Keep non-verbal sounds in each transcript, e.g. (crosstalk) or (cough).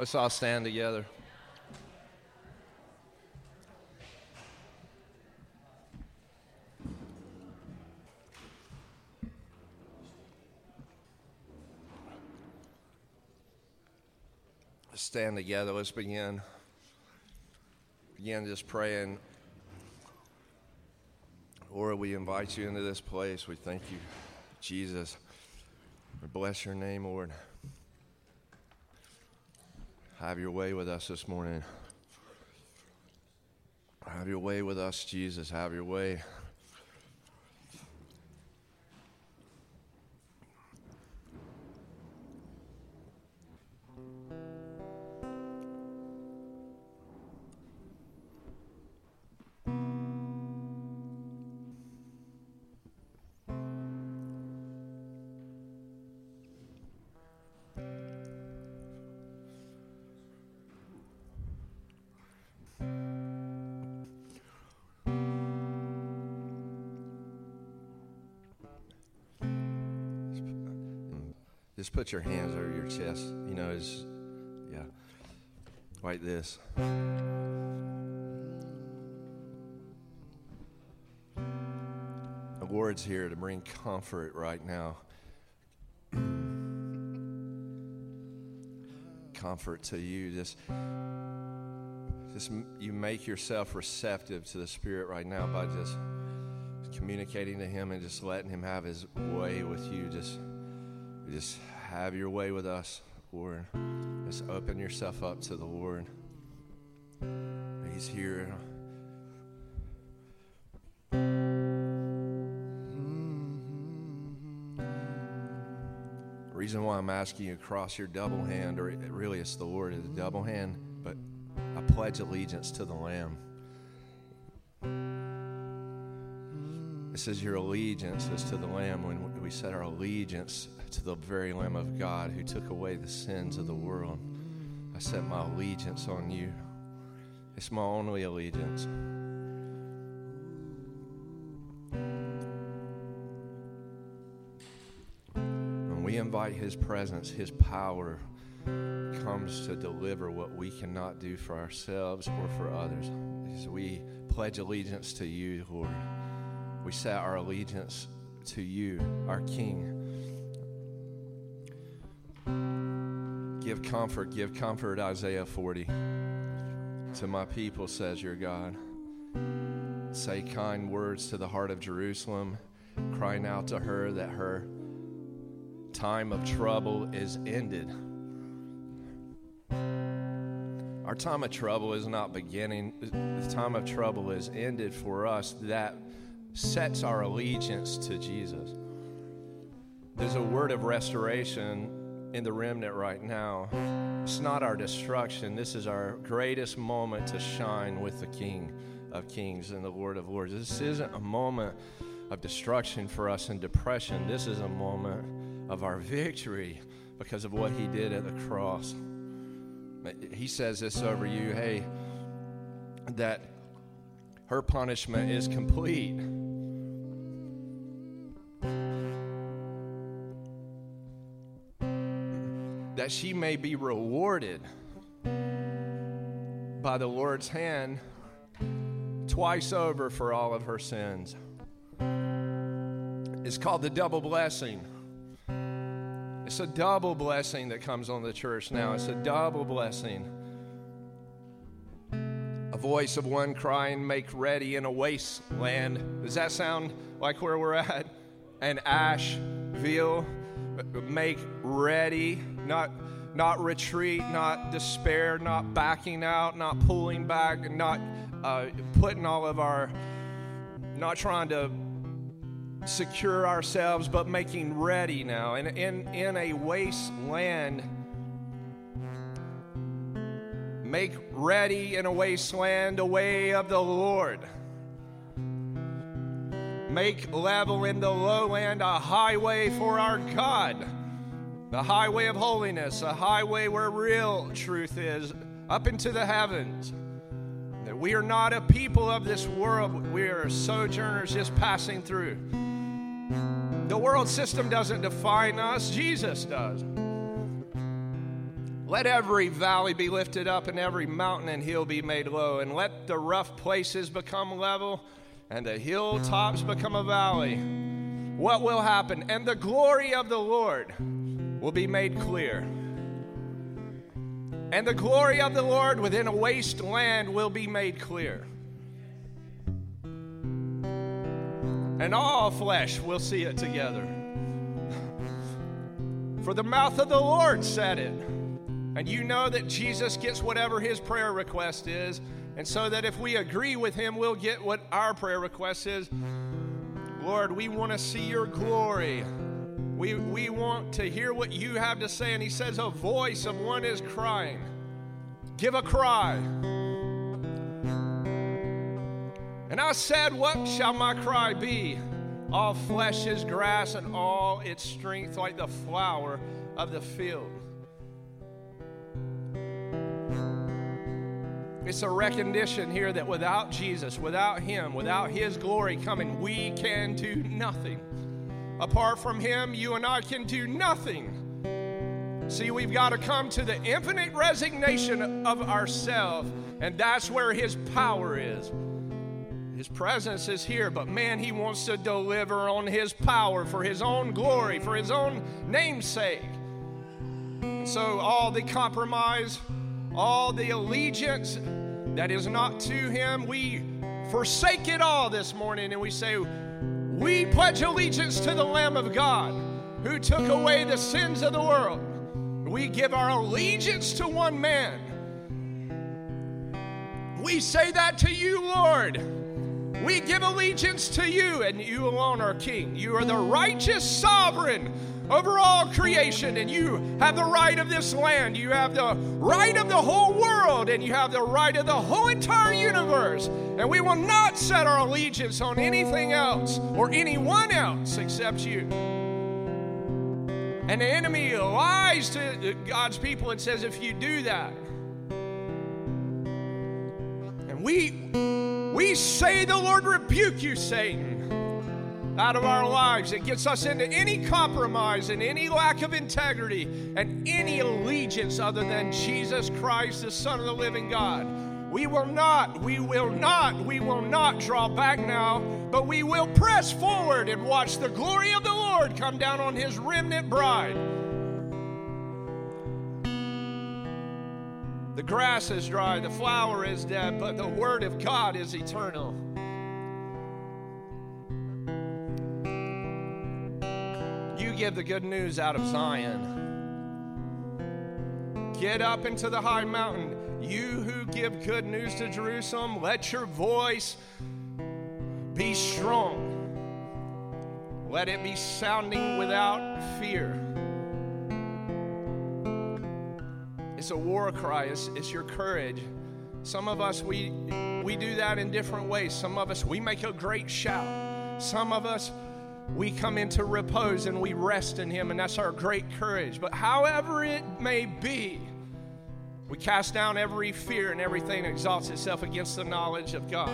Let's all stand together. Let's stand together. Let's begin. Begin just praying. Lord, we invite you into this place. We thank you, Jesus. We bless your name, Lord. Have your way with us this morning. Have your way with us, Jesus. Have your way. Put your hands over your chest. You know, is yeah, like this. The Lord's here to bring comfort right now. comfort to you. Just, just you make yourself receptive to the Spirit right now by just communicating to Him and just letting Him have His way with you. Just, just have your way with us, Lord. Just open yourself up to the Lord. He's here. The reason why I'm asking you to cross your double hand, or really it's the Lord, is a double hand, but I pledge allegiance to the Lamb. This is your allegiance is to the Lamb when we set our allegiance to the very Lamb of God who took away the sins of the world. I set my allegiance on you. It's my only allegiance. When we invite His presence, His power comes to deliver what we cannot do for ourselves or for others. As we pledge allegiance to you, Lord, we set our allegiance to you, our King. Give comfort, give comfort, Isaiah 40. To my people, says your God. Say kind words to the heart of Jerusalem, crying out to her that her time of trouble is ended. Our time of trouble is not beginning, the time of trouble is ended for us. That sets our allegiance to Jesus. There's a word of restoration in the remnant right now. It's not our destruction. This is our greatest moment to shine with the King of Kings and the Lord of Lords. This isn't a moment of destruction for us and depression. This is a moment of our victory because of what He did at the cross. He says this over you hey, that her punishment is complete. That she may be rewarded by the Lord's hand twice over for all of her sins. It's called the double blessing. It's a double blessing that comes on the church now. It's a double blessing. A voice of one crying, Make ready in a wasteland. Does that sound like where we're at? And Asheville, make ready not not retreat, not despair, not backing out, not pulling back, not uh, putting all of our, not trying to secure ourselves, but making ready now. And in, in a wasteland, make ready in a wasteland a way of the Lord. Make level in the lowland a highway for our God the highway of holiness, a highway where real truth is, up into the heavens. That we are not a people of this world, we are sojourners just passing through. The world system doesn't define us, Jesus does. Let every valley be lifted up and every mountain and hill be made low, and let the rough places become level and the hilltops become a valley. What will happen? And the glory of the Lord will be made clear. And the glory of the Lord within a waste land will be made clear. And all flesh will see it together. (laughs) For the mouth of the Lord said it. And you know that Jesus gets whatever his prayer request is. And so that if we agree with him, we'll get what our prayer request is. Lord, we want to see your glory. We, we want to hear what you have to say. And he says, A voice of one is crying. Give a cry. And I said, What shall my cry be? All flesh is grass, and all its strength like the flower of the field. It's a recognition here that without Jesus, without Him, without His glory coming, we can do nothing. Apart from Him, you and I can do nothing. See, we've got to come to the infinite resignation of ourselves, and that's where His power is. His presence is here, but man, He wants to deliver on His power for His own glory, for His own namesake. And so, all the compromise, all the allegiance that is not to Him, we forsake it all this morning and we say, We pledge allegiance to the Lamb of God who took away the sins of the world. We give our allegiance to one man. We say that to you, Lord. We give allegiance to you, and you alone are King. You are the righteous sovereign over all creation, and you have the right of this land. You have the right of the whole world, and you have the right of the whole entire universe. And we will not set our allegiance on anything else or anyone else except you. And the enemy lies to God's people and says, if you do that, and we we say the Lord rebuke you, Satan, out of our lives. It gets us into any compromise and any lack of integrity and any allegiance other than Jesus Christ, the Son of the living God. We will not, we will not, we will not draw back now, but we will press forward and watch the glory of the Lord come down on his remnant bride. The grass is dry, the flower is dead, but the word of God is eternal. Give the good news out of Zion. Get up into the high mountain. You who give good news to Jerusalem, let your voice be strong. Let it be sounding without fear. It's a war cry. It's, it's your courage. Some of us, we, we do that in different ways. Some of us, we make a great shout. Some of us, we come into repose and we rest in Him, and that's our great courage. But however it may be, we cast down every fear and everything exalts itself against the knowledge of God.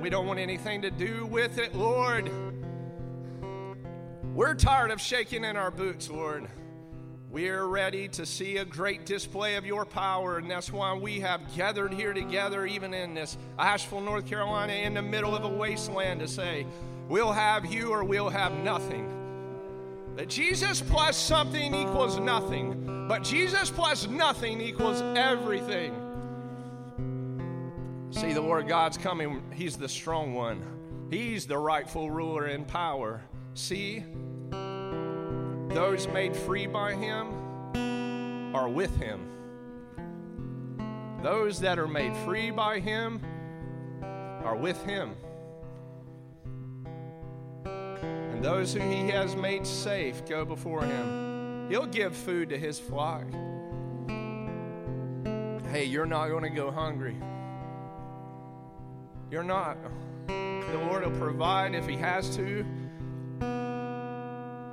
We don't want anything to do with it, Lord. We're tired of shaking in our boots, Lord. We're ready to see a great display of your power, and that's why we have gathered here together, even in this Asheville, North Carolina, in the middle of a wasteland, to say, We'll have you or we'll have nothing. That Jesus plus something equals nothing, but Jesus plus nothing equals everything. See, the Lord God's coming. He's the strong one, He's the rightful ruler in power. See, those made free by him are with him. Those that are made free by him are with him. And those who he has made safe go before him. He'll give food to his flock. Hey, you're not going to go hungry. You're not. The Lord will provide if he has to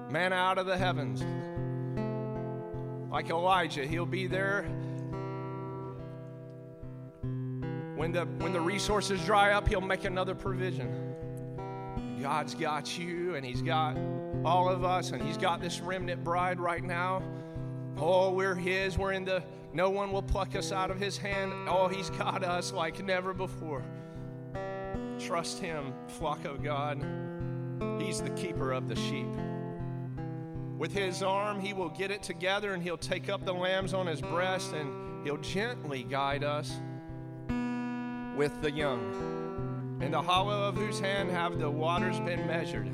Man out of the heavens. Like Elijah, he'll be there when the when the resources dry up, he'll make another provision. God's got you and he's got all of us and he's got this remnant bride right now. Oh, we're His. We're in the, no one will pluck us out of His hand. Oh, He's got us like never before. Trust Him, flock of God. He's the keeper of the sheep. With His arm, He will get it together and He'll take up the lambs on His breast and He'll gently guide us with the young. In the hollow of whose hand have the waters been measured?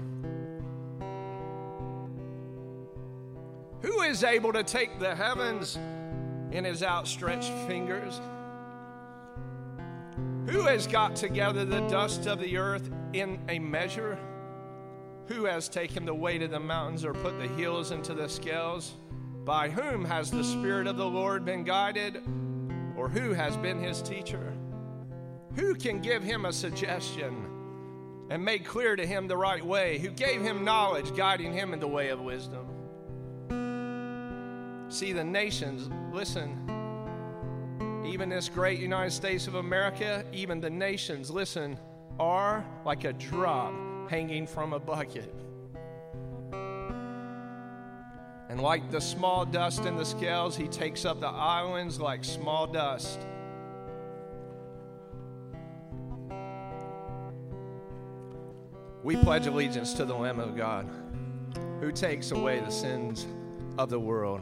Who is able to take the heavens in his outstretched fingers? Who has got together the dust of the earth in a measure? Who has taken the weight of the mountains or put the hills into the scales? By whom has the Spirit of the Lord been guided? Or who has been his teacher? Who can give him a suggestion and make clear to him the right way? Who gave him knowledge, guiding him in the way of wisdom? See, the nations, listen, even this great United States of America, even the nations, listen, are like a drop hanging from a bucket. And like the small dust in the scales, he takes up the islands like small dust. We pledge allegiance to the Lamb of God who takes away the sins of the world.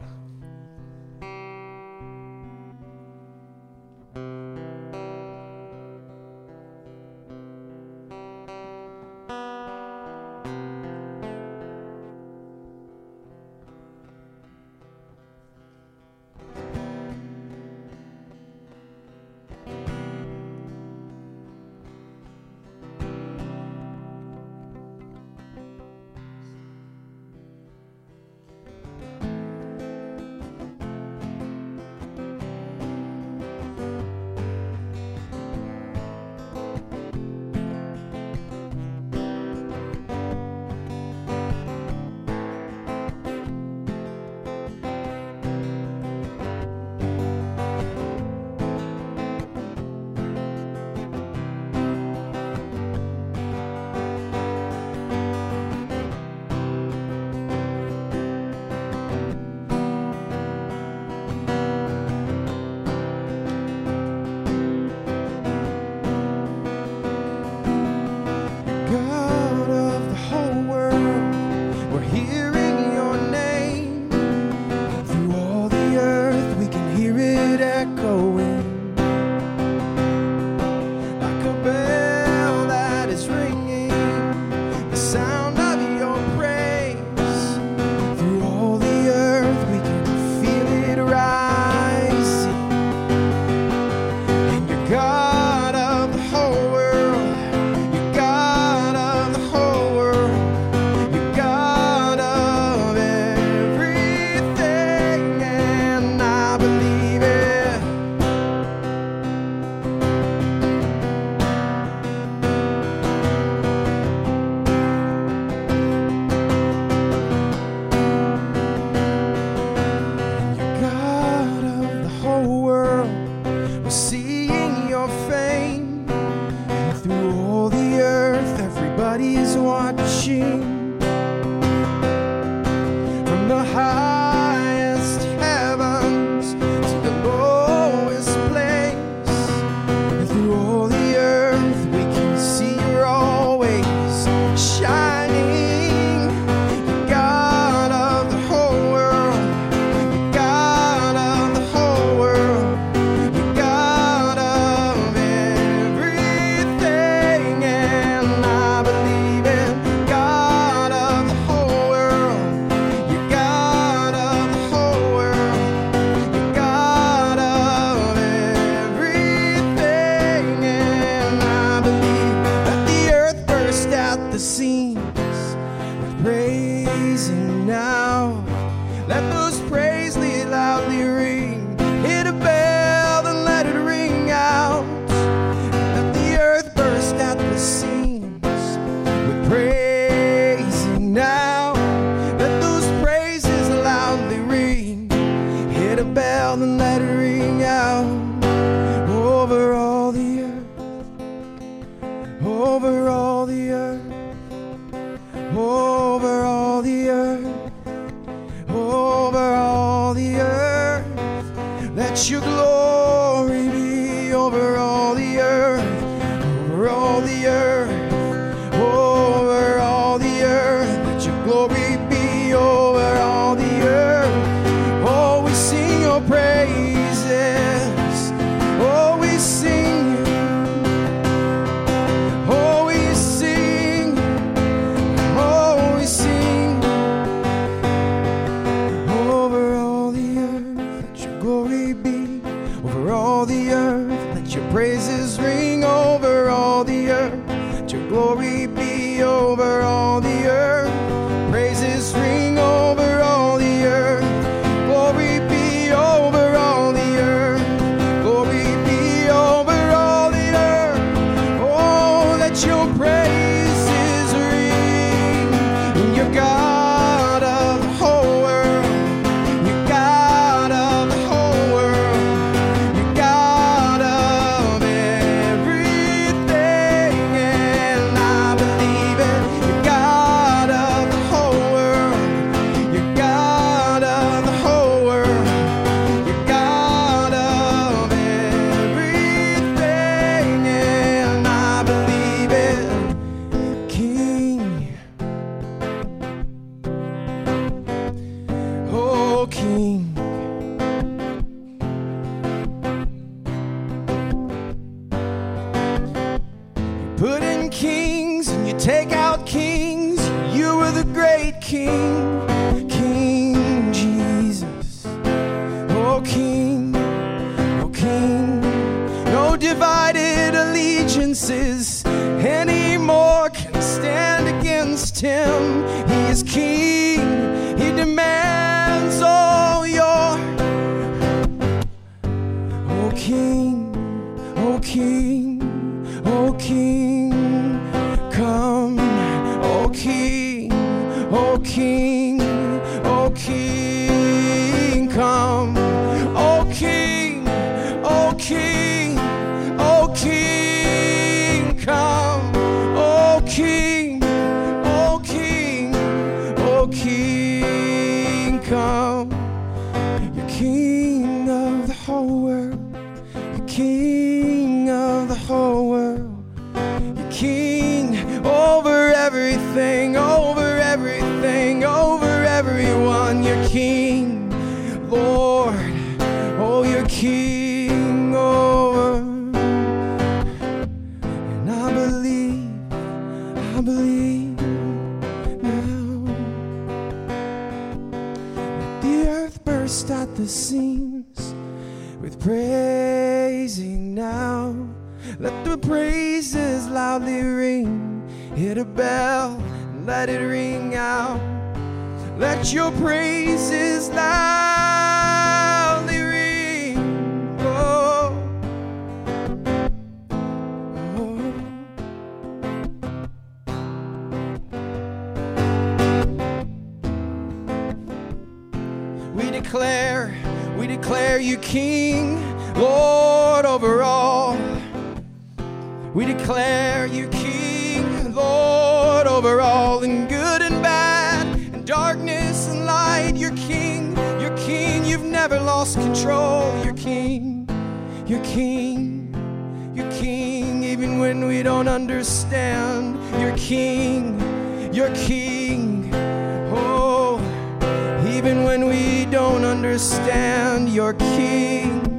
Even when we don't understand, you're King.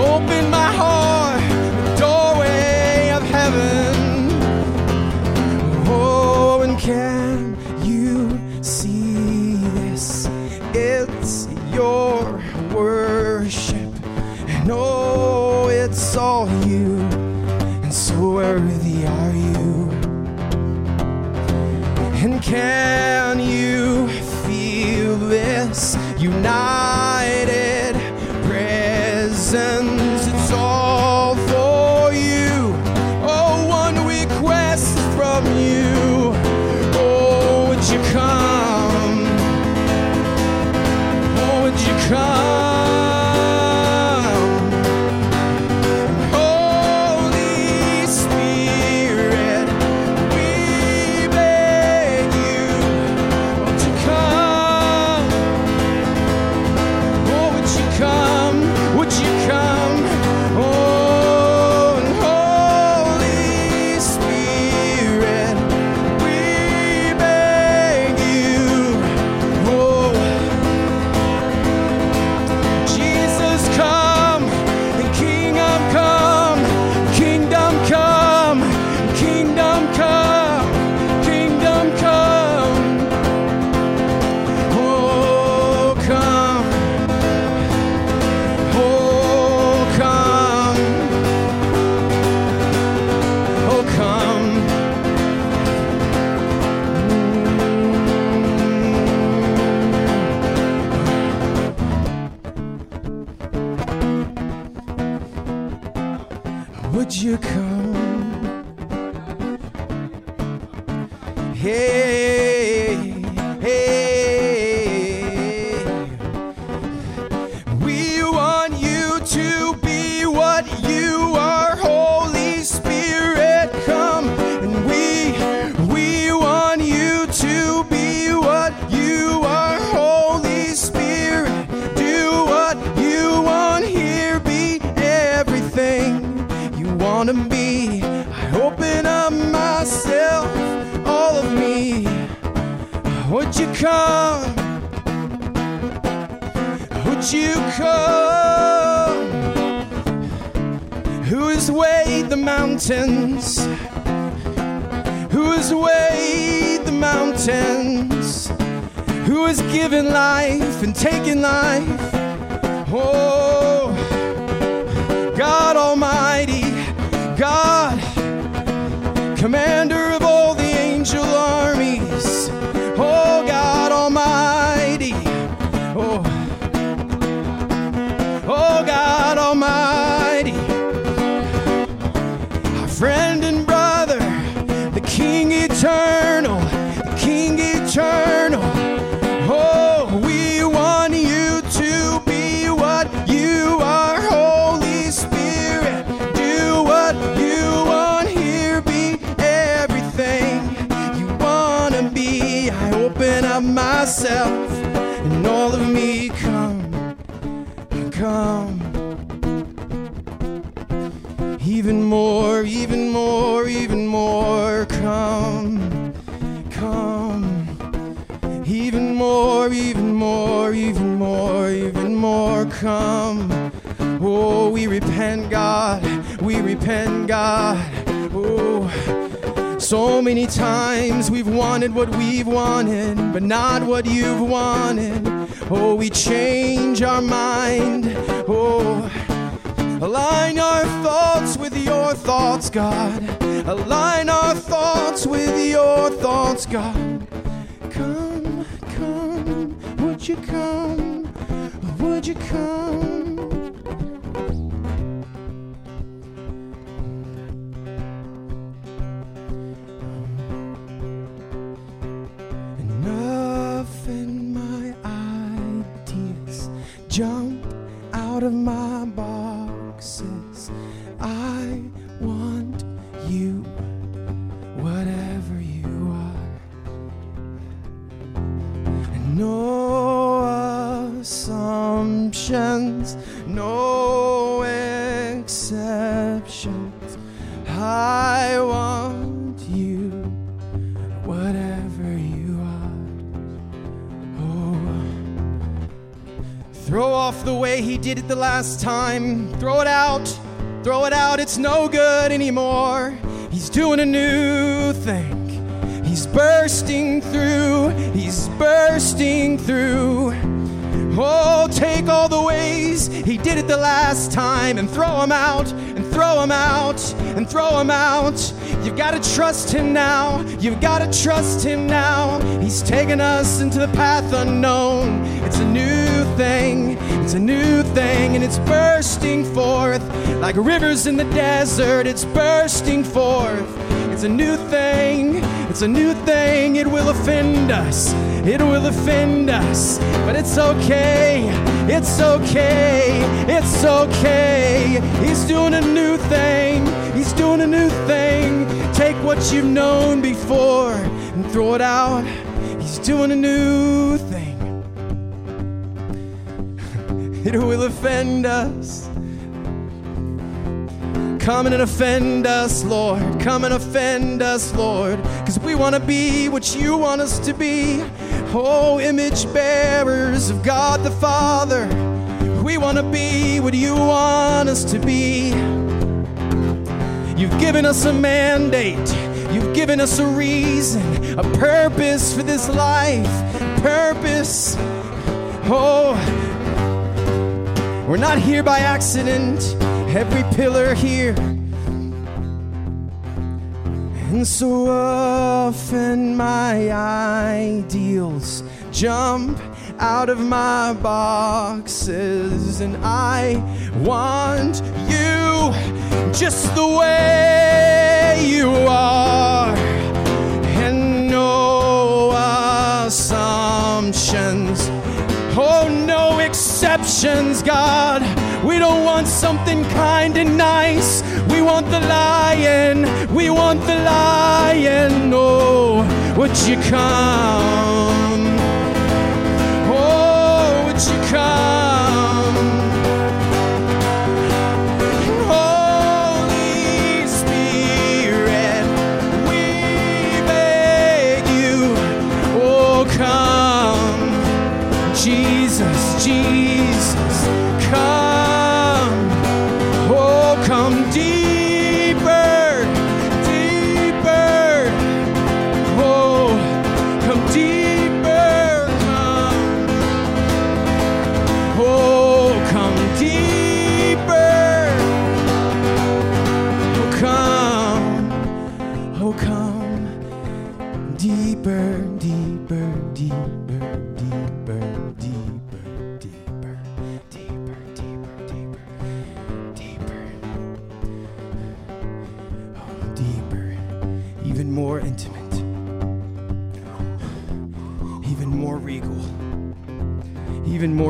Open my mountains? Who has weighed the mountains? Who has given life and taken life? Oh, God Almighty, God, Commander of all come. Oh, we repent, God, we repent, God. Oh, so many times we've wanted what we've wanted, but not what you've wanted. Oh, we change our mind. Oh, Align our thoughts with your thoughts, God. Align our thoughts with your thoughts, God. Come, come, would you come? Would you come? Enough in my ideas jump out of my boxes. I want you, whatever you are. And no assumptions, no exceptions. I want you, whatever you are. Oh. Throw off the way he did it the last time. Throw it out. Throw it out. It's no good anymore. He's doing a new thing. He's bursting through. He's bursting through. Oh, take all the ways he did it the last time and throw them out and throw them out and throw them out. You've got to trust him now. You've got to trust him now. He's taken us into the path unknown. It's a new thing. It's a new thing and it's bursting forth like rivers in the desert. It's bursting forth. It's a new thing. It's a new thing. It will offend us. It will offend us. But it's okay. It's okay. It's okay. He's doing a new thing. He's doing a new thing. Take what you've known before and throw it out. He's doing a new thing. (laughs) It will offend us. Come and offend us, Lord. Come and offend us, Lord. Because we want to be what you want us to be. Oh, image bearers of God the Father. We want to be what you want us to be. You've given us a mandate. You've given us a reason, a purpose for this life. Purpose. Oh, we're not here by accident. Every pillar here. And so often my ideals jump out of my boxes, and I want you just the way you are, and no assumptions. Oh, no exceptions, God. We don't want something kind and nice. We want the lion. We want the lion. Oh, would you come? Oh, would you come?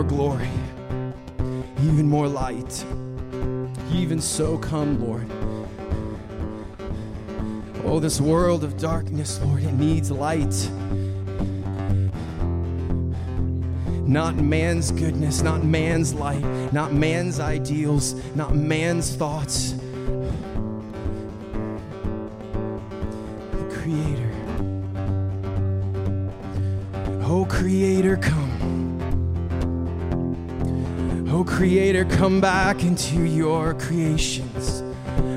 More glory, even more light. Even so, come, Lord. Oh, this world of darkness, Lord, it needs light. Not man's goodness, not man's light, not man's ideals, not man's thoughts. The Creator. Oh, Creator, come. Oh, Creator, come back into your creations.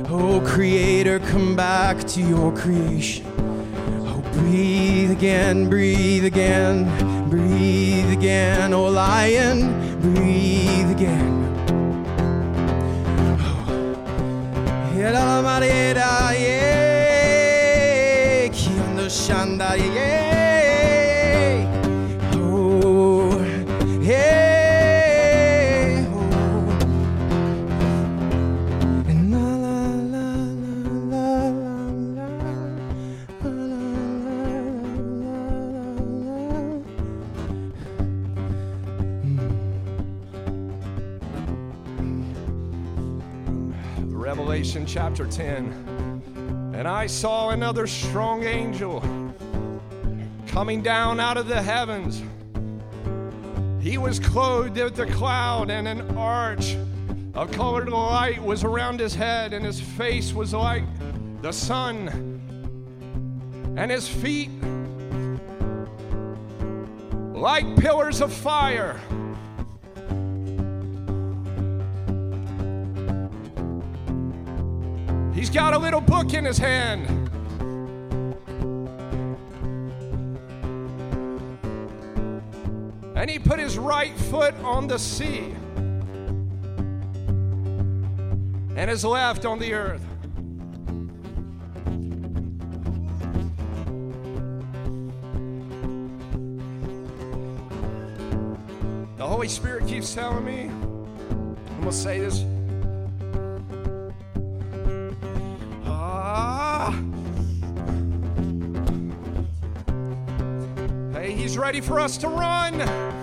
Oh, Creator, come back to your creation. Oh, breathe again, breathe again, breathe again. Oh, Lion, breathe again. Oh, yeah. Revelation chapter 10. And I saw another strong angel coming down out of the heavens. He was clothed with a cloud, and an arch of colored light was around his head, and his face was like the sun, and his feet like pillars of fire. Got a little book in his hand. And he put his right foot on the sea and his left on the earth. The Holy Spirit keeps telling me, I'm going to say this ready for us to run.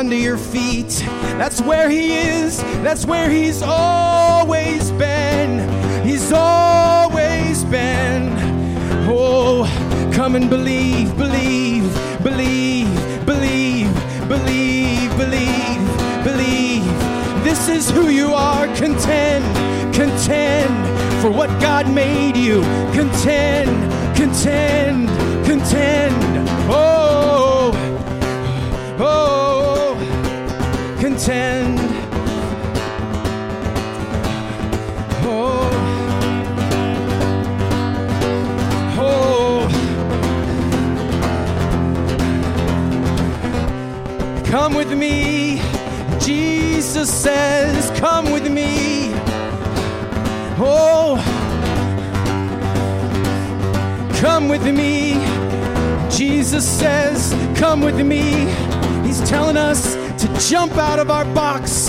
Under your feet. That's where he is. That's where he's always been. He's always been. Oh, come and believe, believe, believe, believe, believe, believe, believe. This is who you are. Contend, contend for what God made you. Contend, contend, contend. Oh, contend. Oh, oh. Come with me. Jesus says, Come with me. Oh, come with me. Jesus says, Come with me. He's telling us jump out of our box,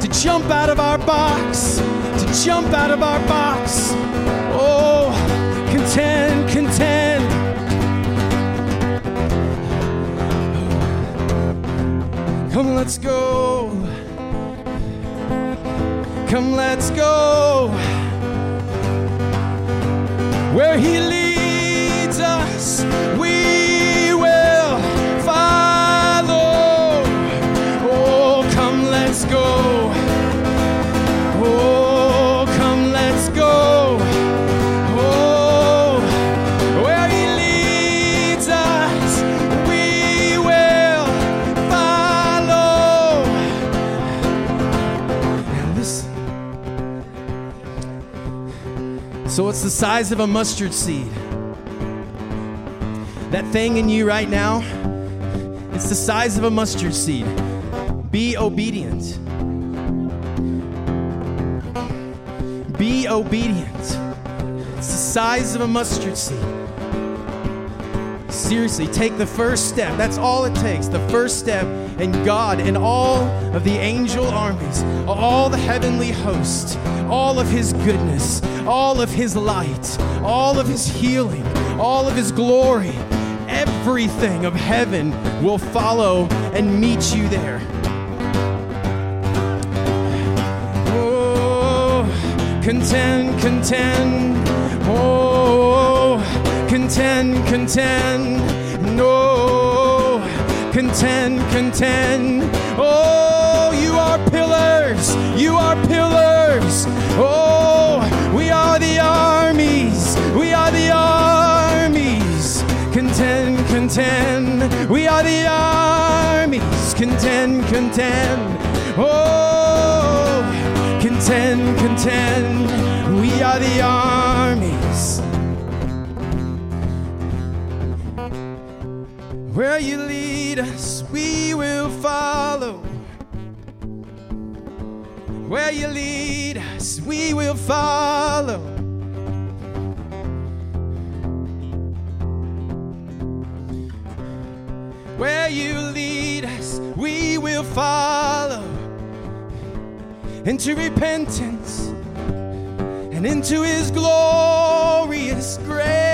to jump out of our box, to jump out of our box. Oh, contend, contend. Come, let's go. Come, let's go. Where He leads us, we So it's the size of a mustard seed. That thing in you right now, it's the size of a mustard seed. Be obedient. Be obedient. It's the size of a mustard seed. Seriously, take the first step. That's all it takes. The first step, and God and all of the angel armies, all the heavenly host, all of His goodness, all of His light, all of His healing, all of His glory, everything of heaven will follow and meet you there. Oh, contend, contend. Oh, contend, contend. No, contend, contend. Oh, you are pillars. You are pillars. Oh, we are the armies. We are the armies. Contend, contend. We are the armies. Contend, contend. Oh, contend, contend. We are the armies. Where you lead us, we will follow. Where you lead us, we will follow into repentance and into his glorious greatness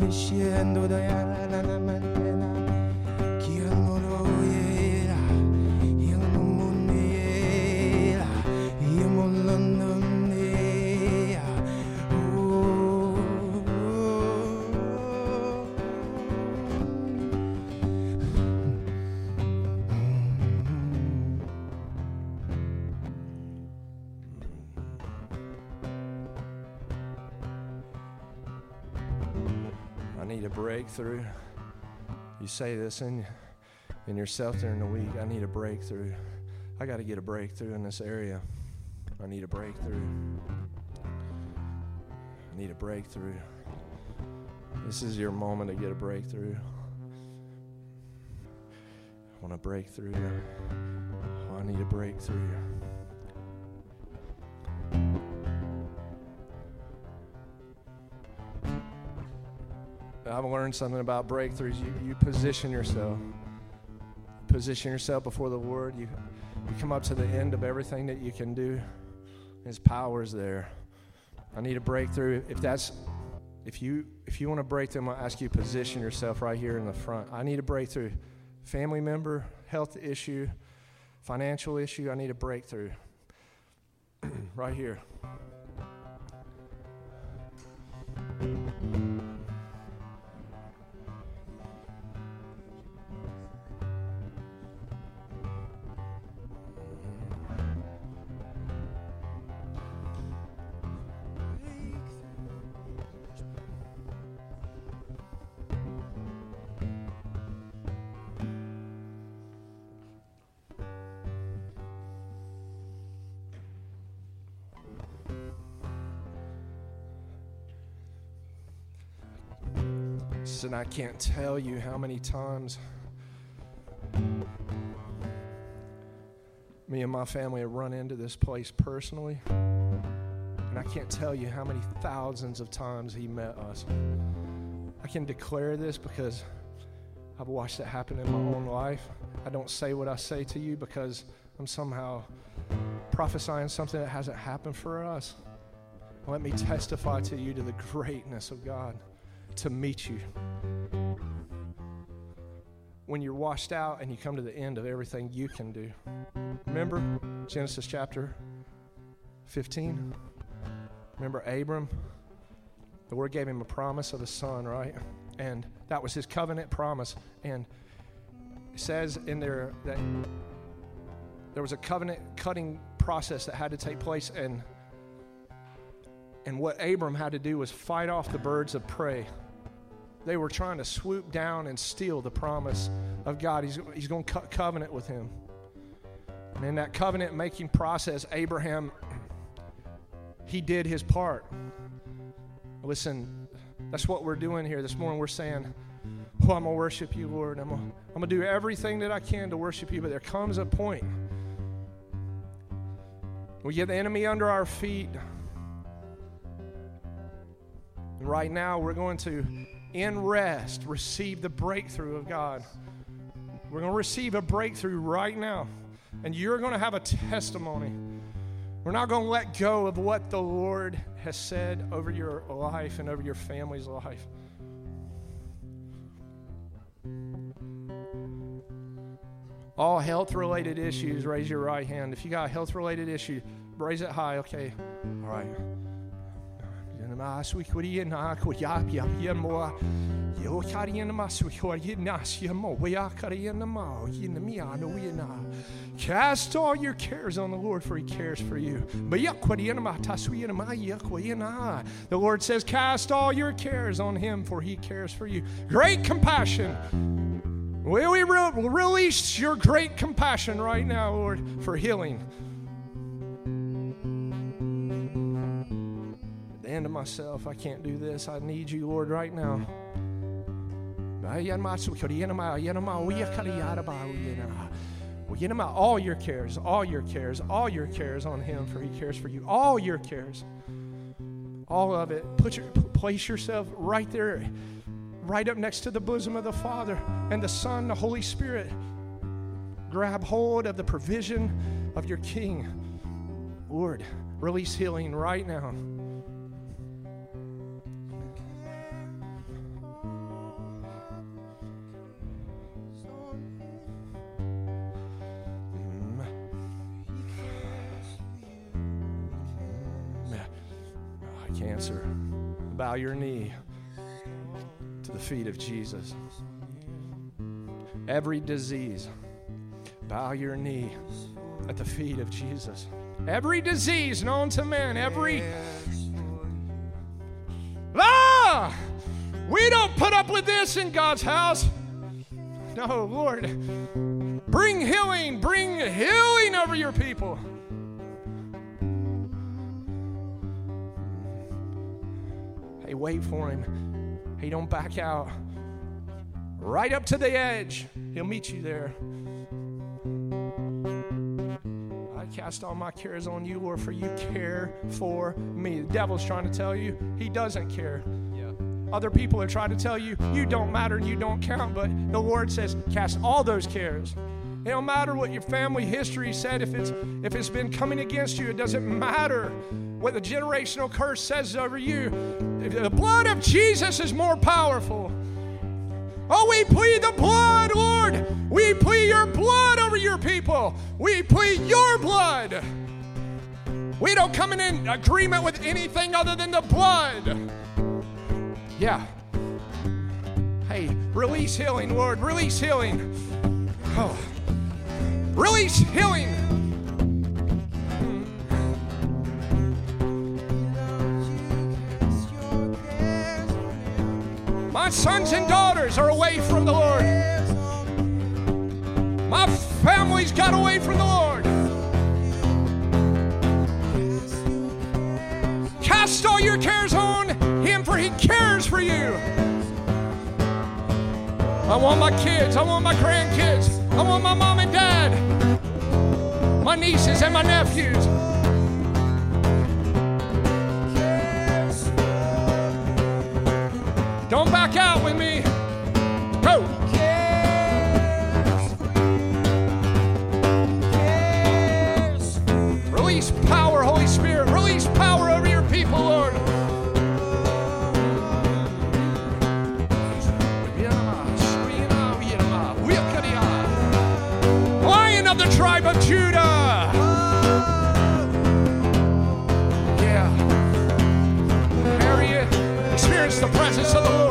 diciendo de la, la, la, man. Breakthrough. You say this in, in yourself during the week I need a breakthrough. I got to get a breakthrough in this area. I need a breakthrough. I need a breakthrough. This is your moment to get a breakthrough. I want a breakthrough. Oh, I need a breakthrough. I've learned something about breakthroughs. You, you position yourself. Position yourself before the Lord. You, you come up to the end of everything that you can do. His power is there. I need a breakthrough. If that's if you if you want to break through, I'm gonna ask you position yourself right here in the front. I need a breakthrough. Family member, health issue, financial issue, I need a breakthrough. (clears throat) right here. And I can't tell you how many times me and my family have run into this place personally. And I can't tell you how many thousands of times he met us. I can declare this because I've watched it happen in my own life. I don't say what I say to you because I'm somehow prophesying something that hasn't happened for us. Let me testify to you to the greatness of God to meet you. When you're washed out and you come to the end of everything you can do. Remember Genesis chapter 15? Remember Abram? The Lord gave him a promise of a son, right? And that was his covenant promise. And it says in there that there was a covenant cutting process that had to take place and and what Abram had to do was fight off the birds of prey they were trying to swoop down and steal the promise of God. He's, he's going to cut covenant with him. And in that covenant making process, Abraham, he did his part. Listen, that's what we're doing here this morning. We're saying, Oh, I'm going to worship you, Lord. I'm going to do everything that I can to worship you. But there comes a point we get the enemy under our feet. And right now, we're going to in rest receive the breakthrough of God. We're going to receive a breakthrough right now, and you're going to have a testimony. We're not going to let go of what the Lord has said over your life and over your family's life. All health related issues, raise your right hand. If you got a health related issue, raise it high. Okay. All right ma sui kuri na ko ya pia pia mo yo kari na ma sui ko ye na si mo we ya kari na ma ye na mi ano we na. Cast all your cares on the Lord for he cares for you. The Lord says cast all your cares on him for he cares for you. Great compassion. Will we re- release your great compassion right now, Lord, for healing? End of myself. I can't do this. I need you, Lord, right now. All your cares, all your cares, all your cares on Him, for He cares for you. All your cares, all of it. Put your, place yourself right there, right up next to the bosom of the Father and the Son, the Holy Spirit. Grab hold of the provision of your King. Lord, release healing right now. Bow your knee to the feet of Jesus. Every disease, bow your knee at the feet of Jesus. Every disease known to man, every. Ah! We don't put up with this in God's house. No, Lord. Bring healing, bring healing over your people. Wait for him. He don't back out. Right up to the edge. He'll meet you there. I cast all my cares on you, Lord, for you care for me. The devil's trying to tell you he doesn't care. Other people are trying to tell you you don't matter and you don't count, but the Lord says, cast all those cares. It don't matter what your family history said. If it's if it's been coming against you, it doesn't matter what the generational curse says over you. The blood of Jesus is more powerful. Oh, we plead the blood, Lord. We plead your blood over your people. We plead your blood. We don't come in agreement with anything other than the blood. Yeah. Hey, release healing, Lord. Release healing. Oh. Release healing. My sons and daughters are away from the Lord. My family's got away from the Lord. Cast all your cares on Him, for He cares for you. I want my kids. I want my grandkids. I want my mom and dad. My nieces and my nephews. Don't back out with me. Of Judah. Yeah. Harriet, experience the presence of the Lord.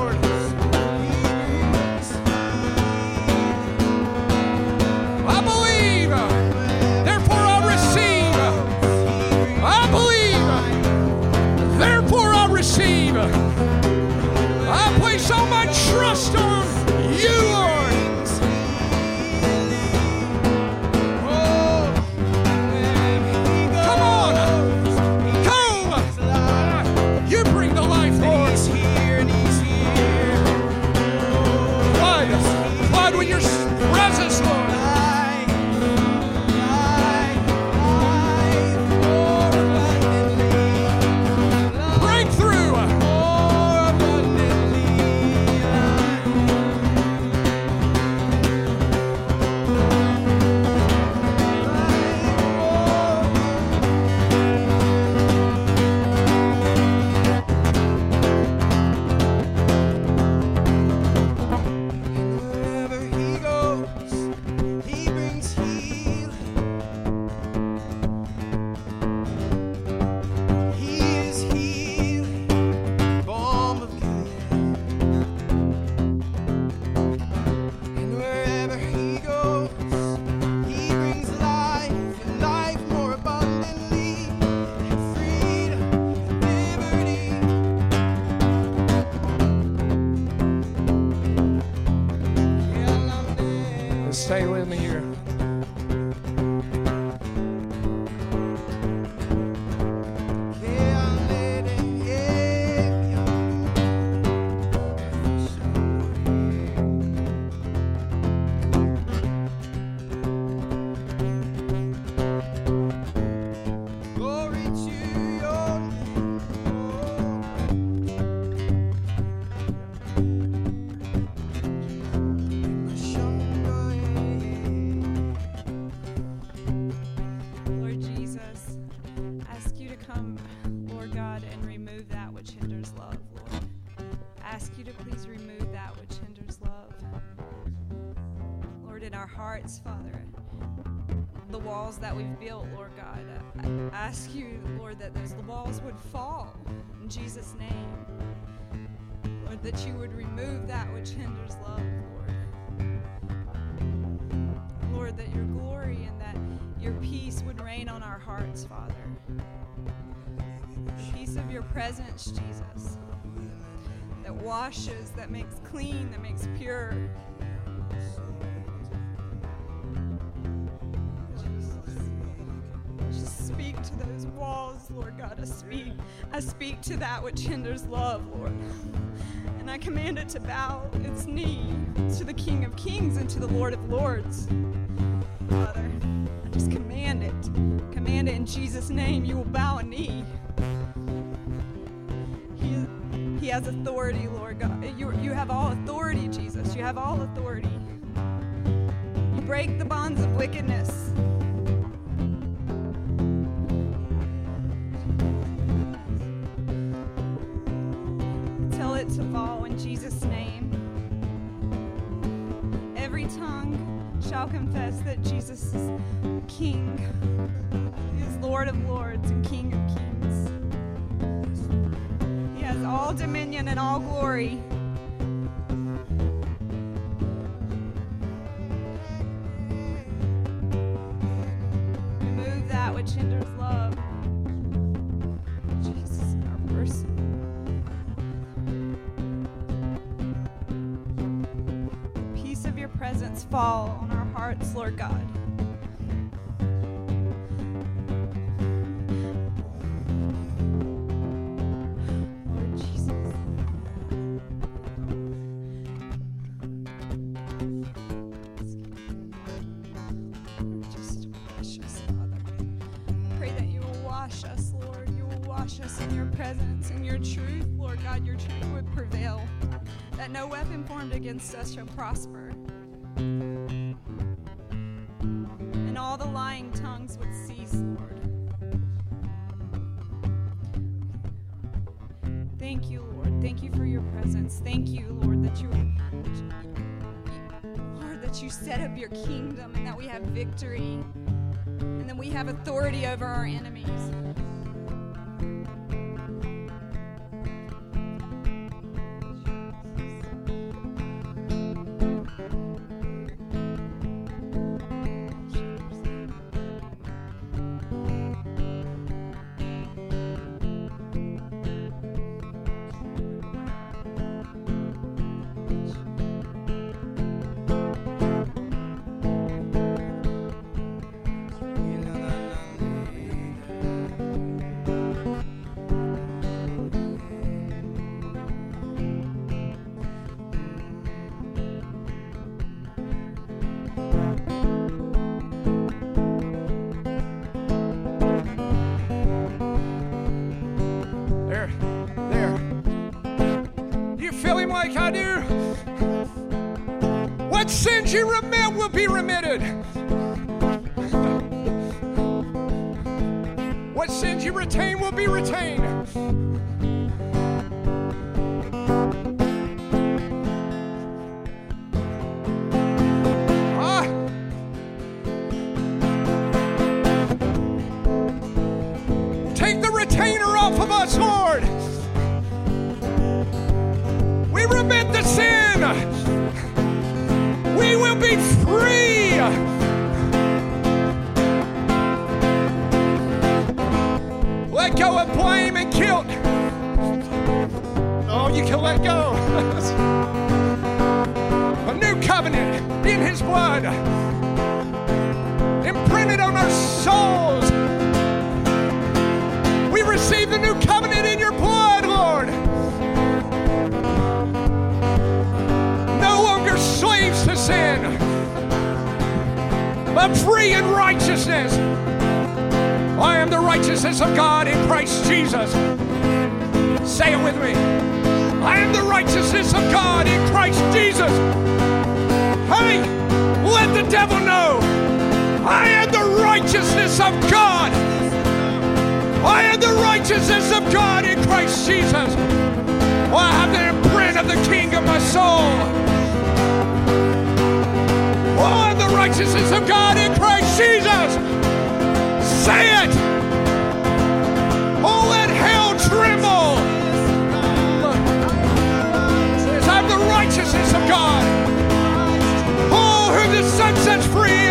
Jesus' name. Lord, that you would remove that which hinders love, Lord. Lord, that your glory and that your peace would reign on our hearts, Father. Peace of your presence, Jesus. that washes, that makes clean, that makes pure. Speak to those walls, Lord God. I speak. I speak to that which hinders love, Lord. And I command it to bow its knee to the King of Kings and to the Lord of Lords. Father, I just command it. Command it in Jesus' name. You will bow a knee. He, he has authority, Lord God. You, you have all authority, Jesus. You have all authority. You break the bonds of wickedness. To fall in Jesus' name. Every tongue shall confess that Jesus is King, He is Lord of Lords and King of Kings. He has all dominion and all glory. Truth would prevail. That no weapon formed against us shall prosper. That you set up your kingdom and that we have victory and then we have authority over our enemies. Can let go. A new covenant in His blood, imprinted on our souls. We receive the new covenant in your blood, Lord. No longer slaves to sin, but free in righteousness. I am the righteousness of God in Christ Jesus. Say it with me. I am the righteousness of God in Christ Jesus. Hey, let the devil know I am the righteousness of God. I am the righteousness of God in Christ Jesus. Well, I have the imprint of the King of my soul. Oh, I'm the righteousness of God in Christ Jesus. Say it. Righteousness of God. Oh, whom the Son sets free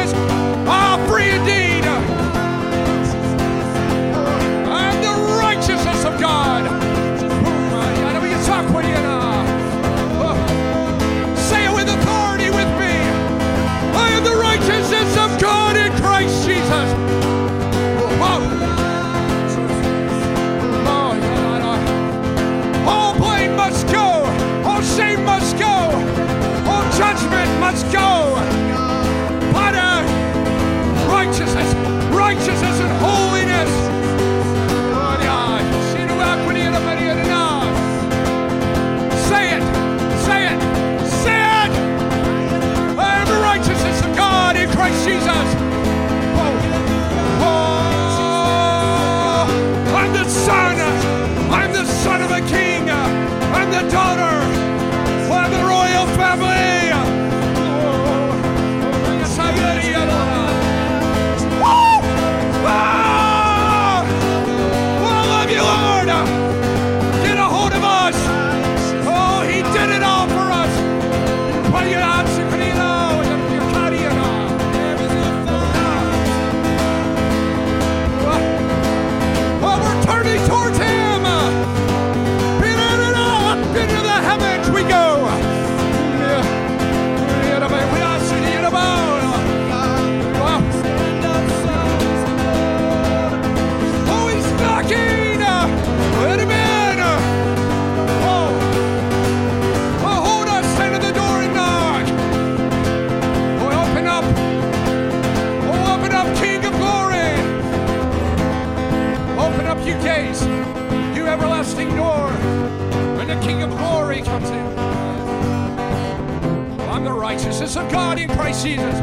of God in Christ Jesus.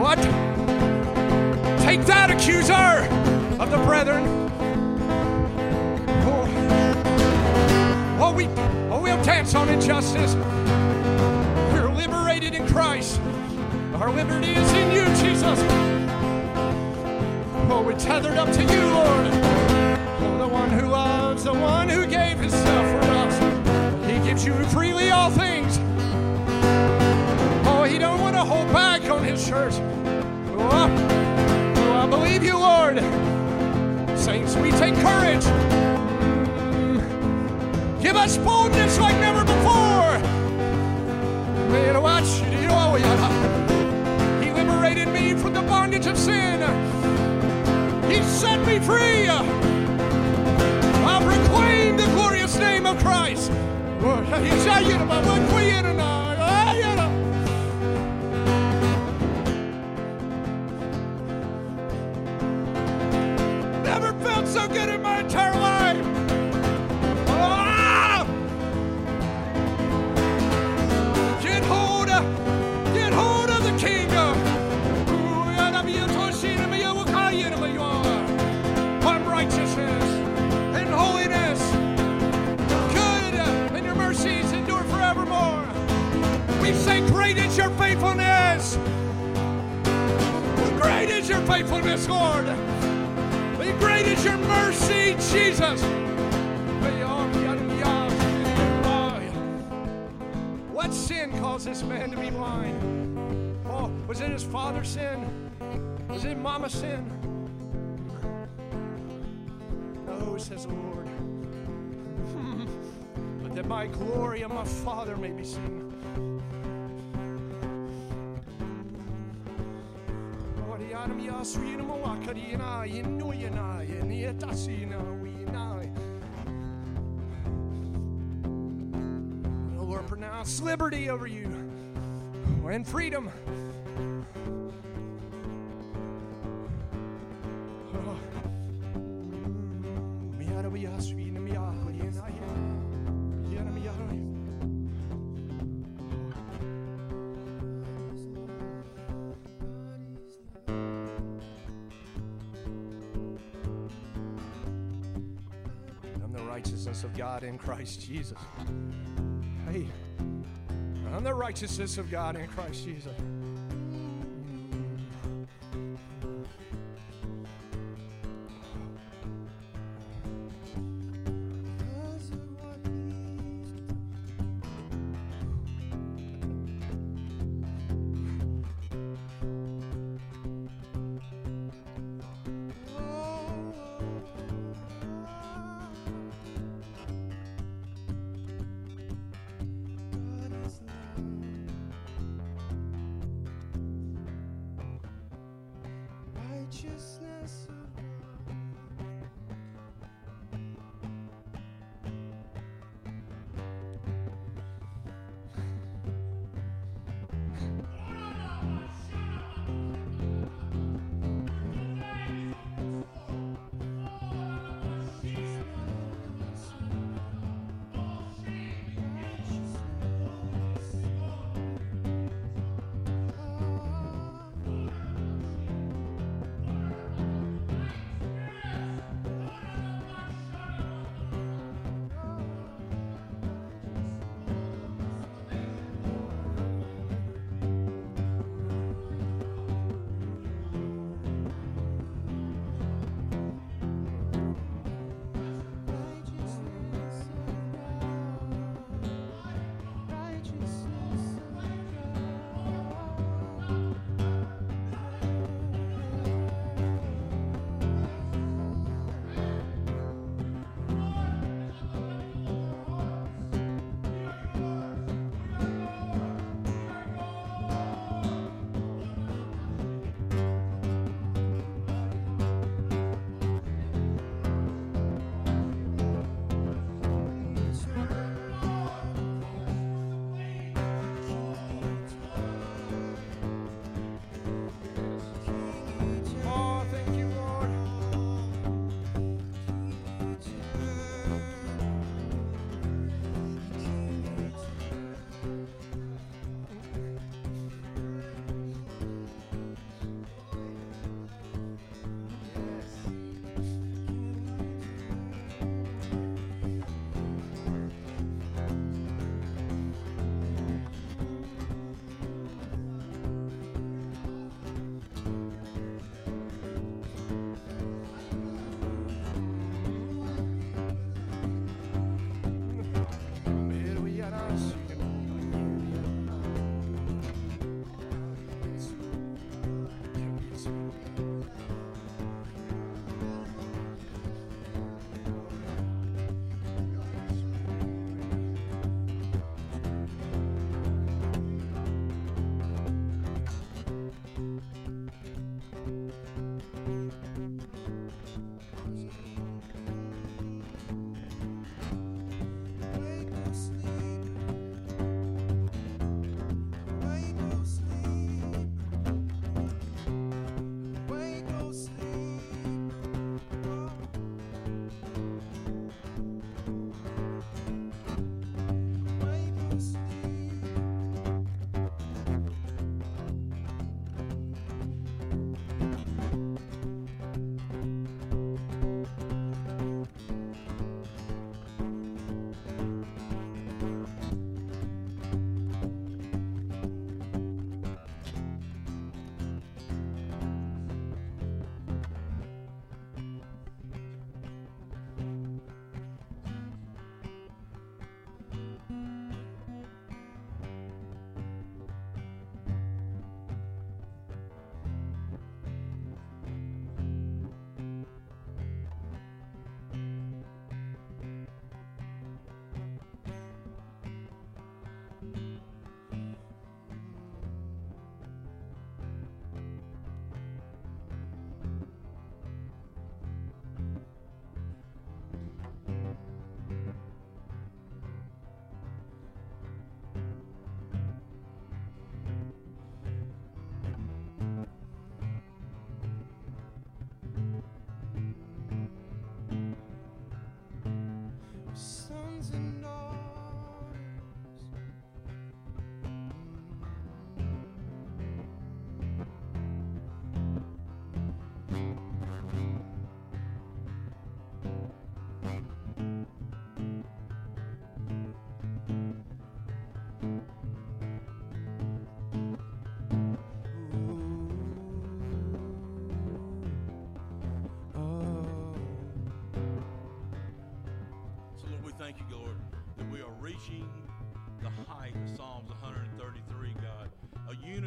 What? Take that, accuser of the brethren. Oh, oh we, oh, we'll dance on injustice. We're liberated in Christ. Our liberty is in you, Jesus. Oh, we're tethered up to you, Lord. Oh, the one who loves, the one who gave himself for us. He gives you freely all things. He don't want to hold back on his church. Oh, oh, I believe you, Lord. Saints, we take courage. Mm. Give us boldness like never before. Man, watch. He liberated me from the bondage of sin. He set me free. I'll proclaim the glorious name of Christ. What sin caused this man to be blind? Oh, was it his father's sin? Was it mama's sin? No, says the Lord. (laughs) but that my glory and my Father may be seen. Lord, pronounce liberty over you and freedom. Christ Jesus. Hey, I'm the righteousness of God in Christ Jesus.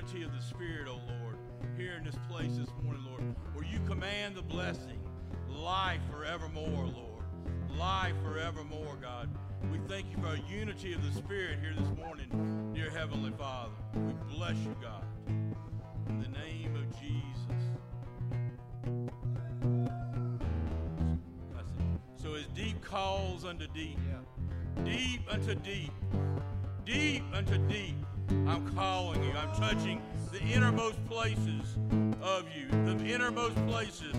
Unity of the Spirit, O oh Lord, here in this place this morning, Lord, where you command the blessing, life forevermore, Lord. Life forevermore, God. We thank you for a unity of the Spirit here this morning, dear Heavenly Father. We bless you, God. In the name of Jesus. So as deep calls unto deep, deep unto deep, deep unto deep, I'm calling you. I'm touching the innermost places of you. The innermost places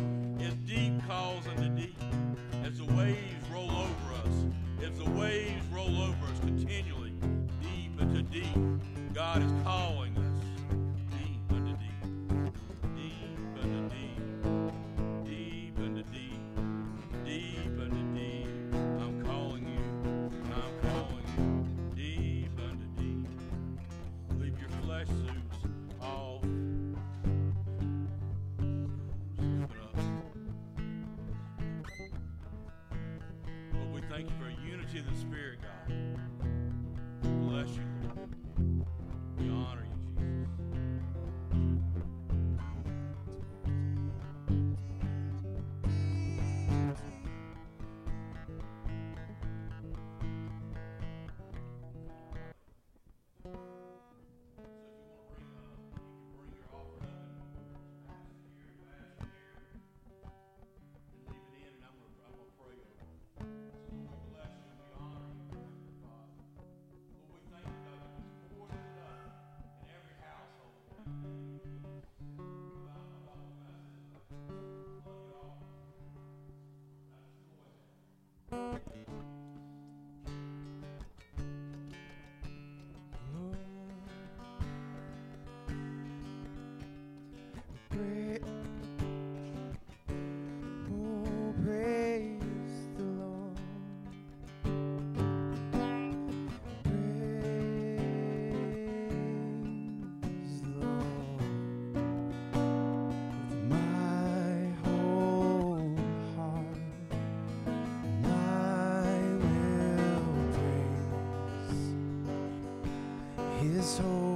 I will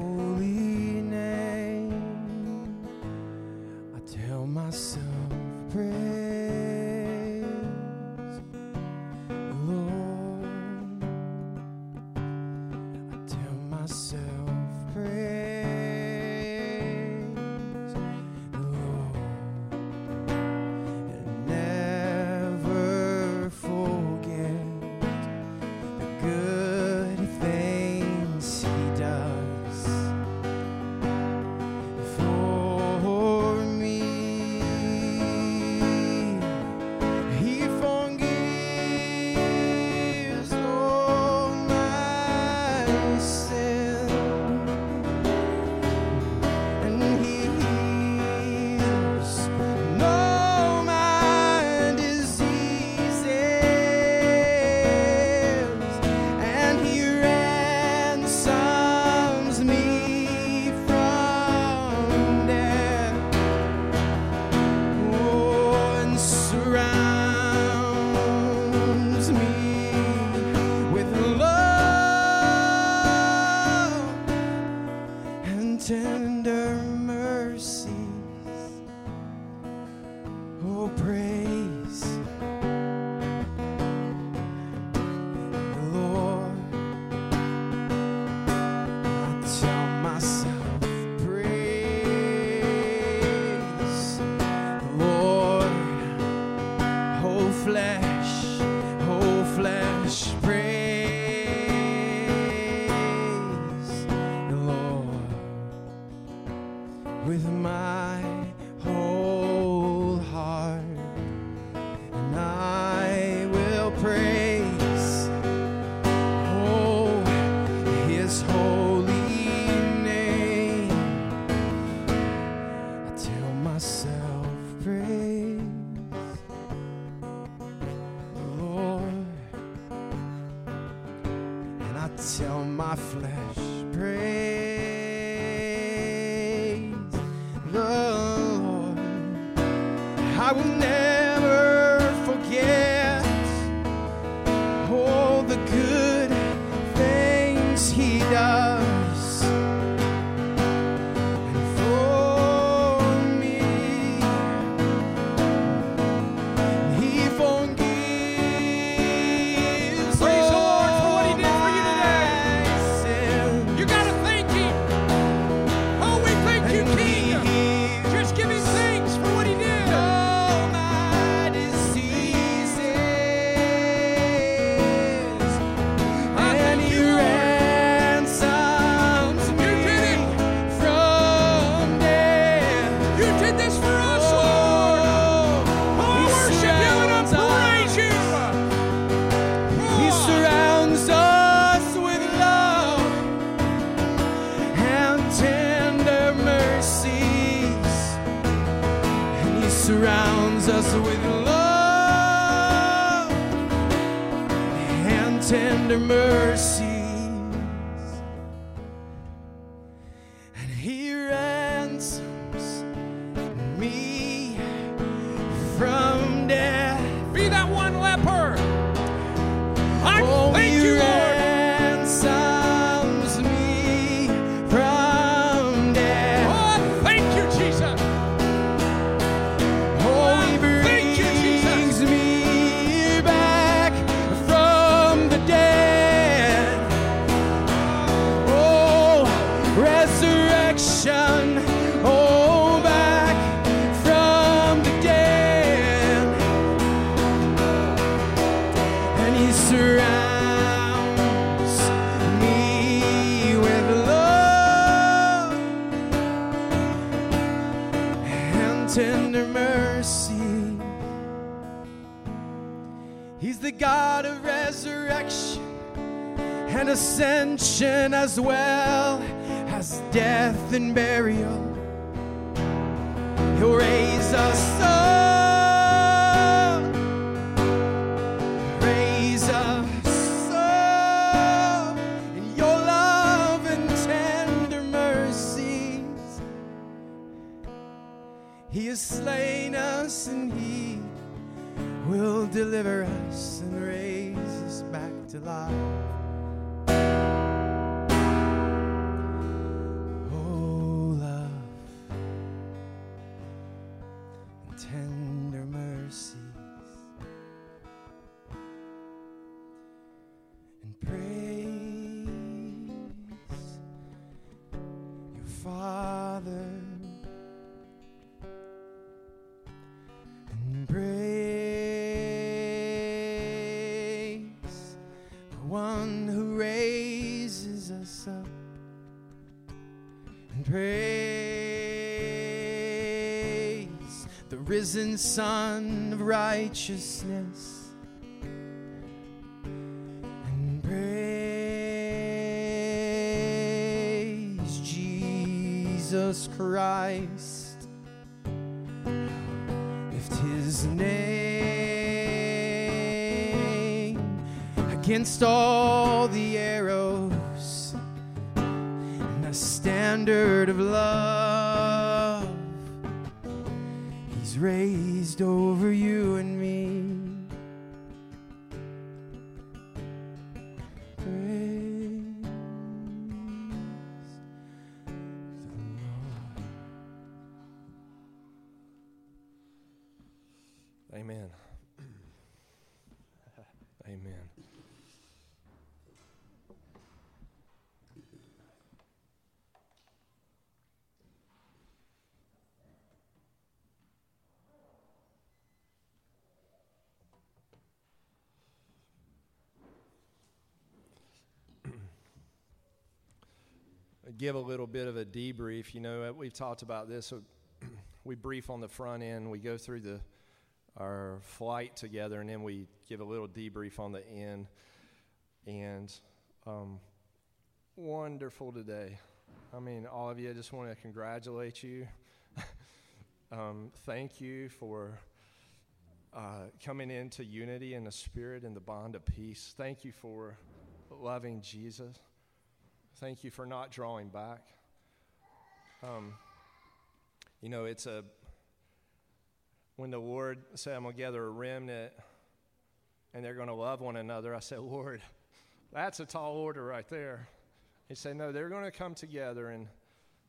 risen Son of righteousness. And praise Jesus Christ. Lift his name against all the Give a little bit of a debrief. You know, uh, we've talked about this. so (clears throat) we brief on the front end. We go through the our flight together, and then we give a little debrief on the end. And um, wonderful today. I mean, all of you, I just want to congratulate you. (laughs) um, thank you for uh, coming into unity in the spirit and the bond of peace. Thank you for loving Jesus. Thank you for not drawing back. Um, you know, it's a when the Lord said, I'm going to gather a remnant and they're going to love one another, I said, Lord, that's a tall order right there. He said, No, they're going to come together. And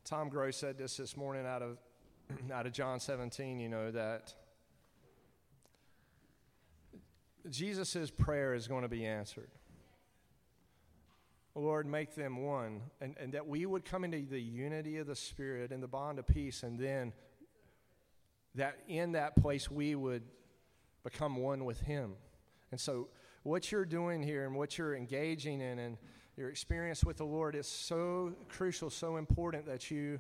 Tom Gross said this this morning out of, (clears throat) out of John 17, you know, that Jesus' prayer is going to be answered. Lord, make them one, and, and that we would come into the unity of the Spirit and the bond of peace, and then that in that place we would become one with Him. And so, what you're doing here and what you're engaging in and your experience with the Lord is so crucial, so important that you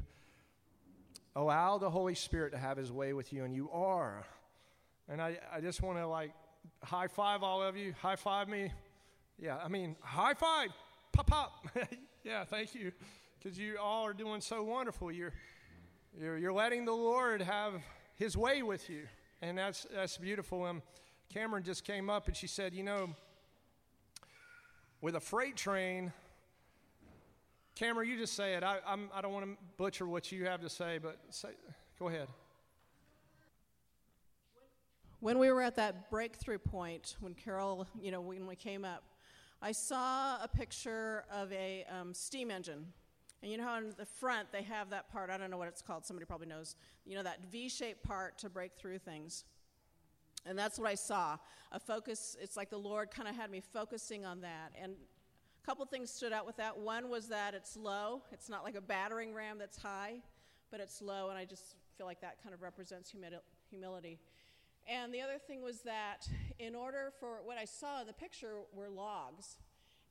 allow the Holy Spirit to have His way with you, and you are. And I, I just want to like high five all of you, high five me. Yeah, I mean, high five, pop, pop. (laughs) yeah, thank you, because you all are doing so wonderful. You're, you're, you're letting the Lord have His way with you, and that's that's beautiful. Um, Cameron just came up and she said, you know, with a freight train. Cameron, you just say it. I, I'm, I do not want to butcher what you have to say, but say, go ahead. When we were at that breakthrough point, when Carol, you know, when we came up, I saw a picture of a um, steam engine. And you know how on the front they have that part, I don't know what it's called, somebody probably knows, you know, that V shaped part to break through things. And that's what I saw. A focus, it's like the Lord kind of had me focusing on that. And a couple things stood out with that. One was that it's low, it's not like a battering ram that's high, but it's low, and I just feel like that kind of represents humility. And the other thing was that in order for what I saw in the picture were logs.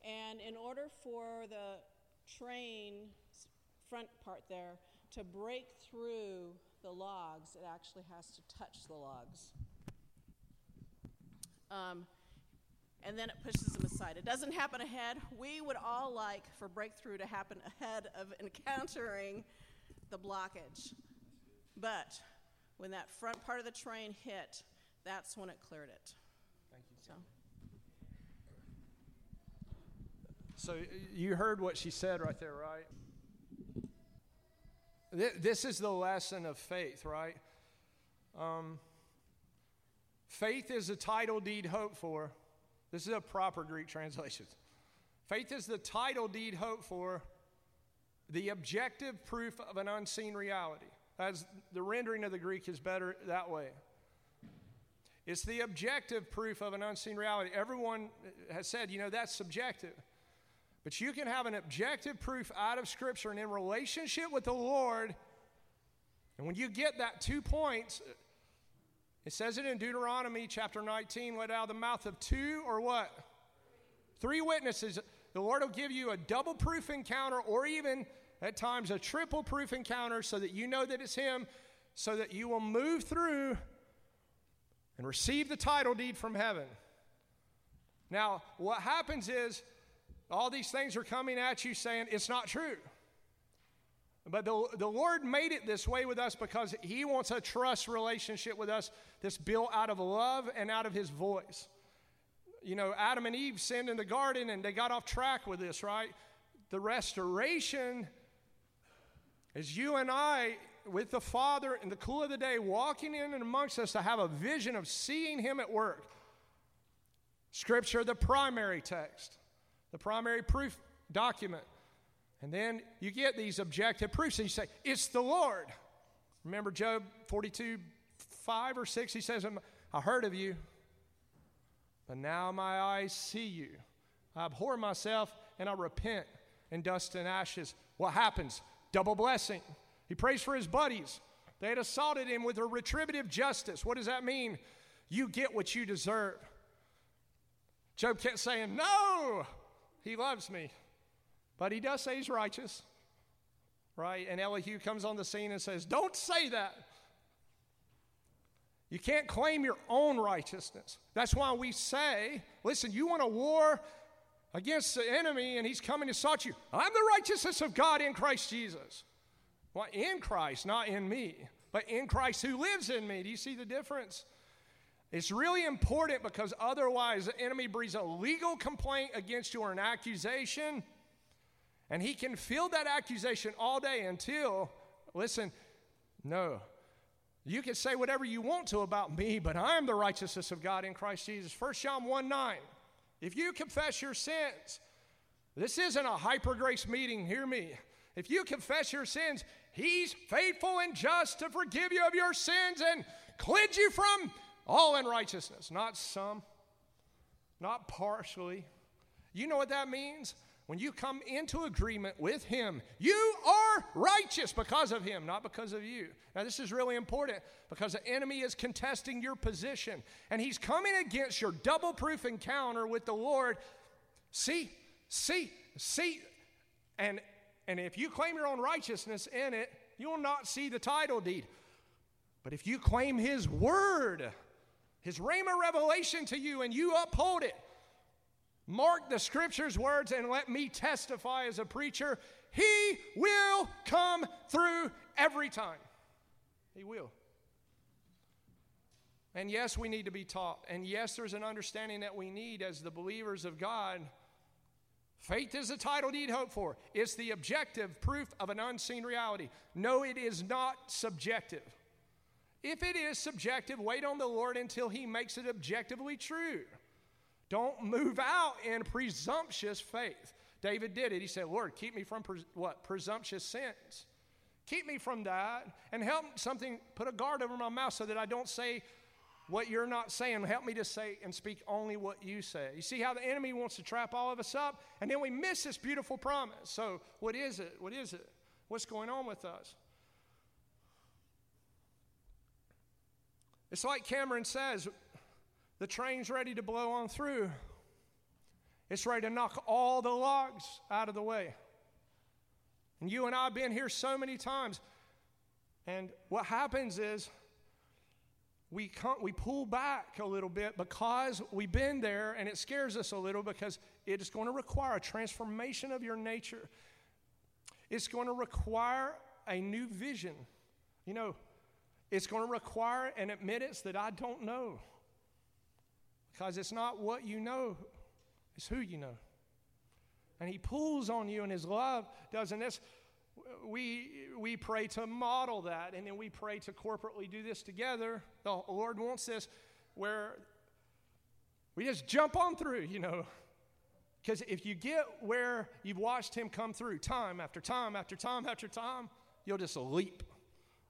And in order for the train front part there to break through the logs, it actually has to touch the logs. Um, and then it pushes them aside. It doesn't happen ahead. We would all like for breakthrough to happen ahead of (laughs) encountering the blockage. But when that front part of the train hit, that's when it cleared it. Thank you. So, so you heard what she said right there, right? This is the lesson of faith, right? Um, faith is a title deed hoped for. This is a proper Greek translation. Faith is the title deed hoped for, the objective proof of an unseen reality. As the rendering of the Greek is better that way. It's the objective proof of an unseen reality. Everyone has said, you know, that's subjective. But you can have an objective proof out of Scripture and in relationship with the Lord. And when you get that two points, it says it in Deuteronomy chapter 19 let out of the mouth of two or what? Three witnesses. The Lord will give you a double proof encounter or even at times a triple proof encounter so that you know that it's Him, so that you will move through and receive the title deed from heaven. Now, what happens is all these things are coming at you saying it's not true. But the, the Lord made it this way with us because He wants a trust relationship with us that's built out of love and out of His voice. You know, Adam and Eve sinned in the garden and they got off track with this, right? The restoration is you and I with the Father in the cool of the day, walking in and amongst us to have a vision of seeing Him at work. Scripture, the primary text, the primary proof document. And then you get these objective proofs, and you say, It's the Lord. Remember Job 42, 5 or 6? He says, um, I heard of you, but now my eyes see you. I abhor myself and I repent in dust and ashes. What happens? Double blessing. He prays for his buddies. They had assaulted him with a retributive justice. What does that mean? You get what you deserve. Job kept saying, No, he loves me. But he does say he's righteous, right? And Elihu comes on the scene and says, Don't say that. You can't claim your own righteousness. That's why we say, Listen, you want a war against the enemy and he's coming to assault you. I'm the righteousness of God in Christ Jesus. Well, in Christ, not in me, but in Christ who lives in me. Do you see the difference? It's really important because otherwise the enemy breeds a legal complaint against you or an accusation, and he can fill that accusation all day until, listen, no. You can say whatever you want to about me, but I am the righteousness of God in Christ Jesus. 1 John 1 9. If you confess your sins, this isn't a hyper grace meeting, hear me. If you confess your sins, He's faithful and just to forgive you of your sins and cleanse you from all unrighteousness. Not some, not partially. You know what that means? When you come into agreement with Him, you are righteous because of Him, not because of you. Now, this is really important because the enemy is contesting your position and he's coming against your double proof encounter with the Lord. See, see, see, and and if you claim your own righteousness in it, you will not see the title deed. But if you claim His word, His Rhema revelation to you, and you uphold it, mark the Scripture's words and let me testify as a preacher, He will come through every time. He will. And yes, we need to be taught. And yes, there's an understanding that we need as the believers of God Faith is the title deed hope for. It's the objective proof of an unseen reality. No, it is not subjective. If it is subjective, wait on the Lord until He makes it objectively true. Don't move out in presumptuous faith. David did it. He said, Lord, keep me from pres- what? Presumptuous sins. Keep me from that and help something, put a guard over my mouth so that I don't say what you're not saying. Help me to say and speak only what you say. You see how the enemy wants to trap all of us up, and then we miss this beautiful promise. So, what is it? What is it? What's going on with us? It's like Cameron says the train's ready to blow on through, it's ready to knock all the logs out of the way. And you and I have been here so many times. And what happens is we, come, we pull back a little bit because we've been there and it scares us a little because it is going to require a transformation of your nature. It's going to require a new vision. You know, it's going to require an admittance that I don't know. Because it's not what you know, it's who you know. And He pulls on you, and His love doesn't this. We, we pray to model that, and then we pray to corporately do this together. The Lord wants this where we just jump on through, you know. Because if you get where you've watched Him come through time after time after time after time, you'll just leap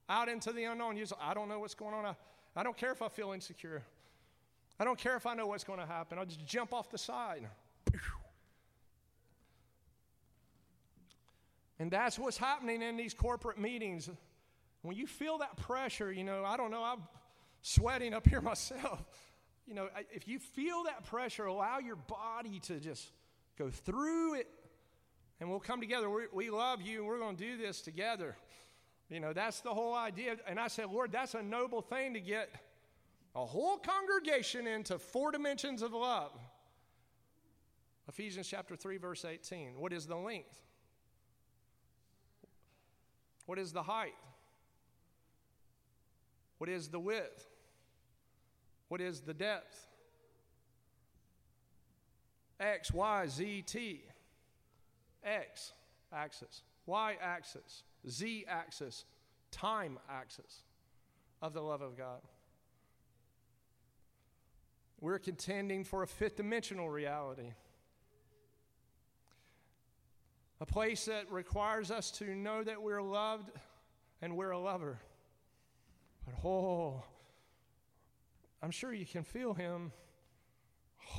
out into the unknown. You I don't know what's going on. I, I don't care if I feel insecure. I don't care if I know what's going to happen. I'll just jump off the side. And that's what's happening in these corporate meetings. When you feel that pressure, you know, I don't know, I'm sweating up here (laughs) myself. You know, if you feel that pressure, allow your body to just go through it and we'll come together. we we love you and we're going to do this together. You know, that's the whole idea. And I said, Lord, that's a noble thing to get a whole congregation into four dimensions of love. Ephesians chapter 3, verse 18. What is the length? What is the height? What is the width? What is the depth? X, Y, Z, T. X axis, Y axis, Z axis, time axis of the love of God. We're contending for a fifth dimensional reality. A place that requires us to know that we're loved and we're a lover. But oh, I'm sure you can feel him. (sighs)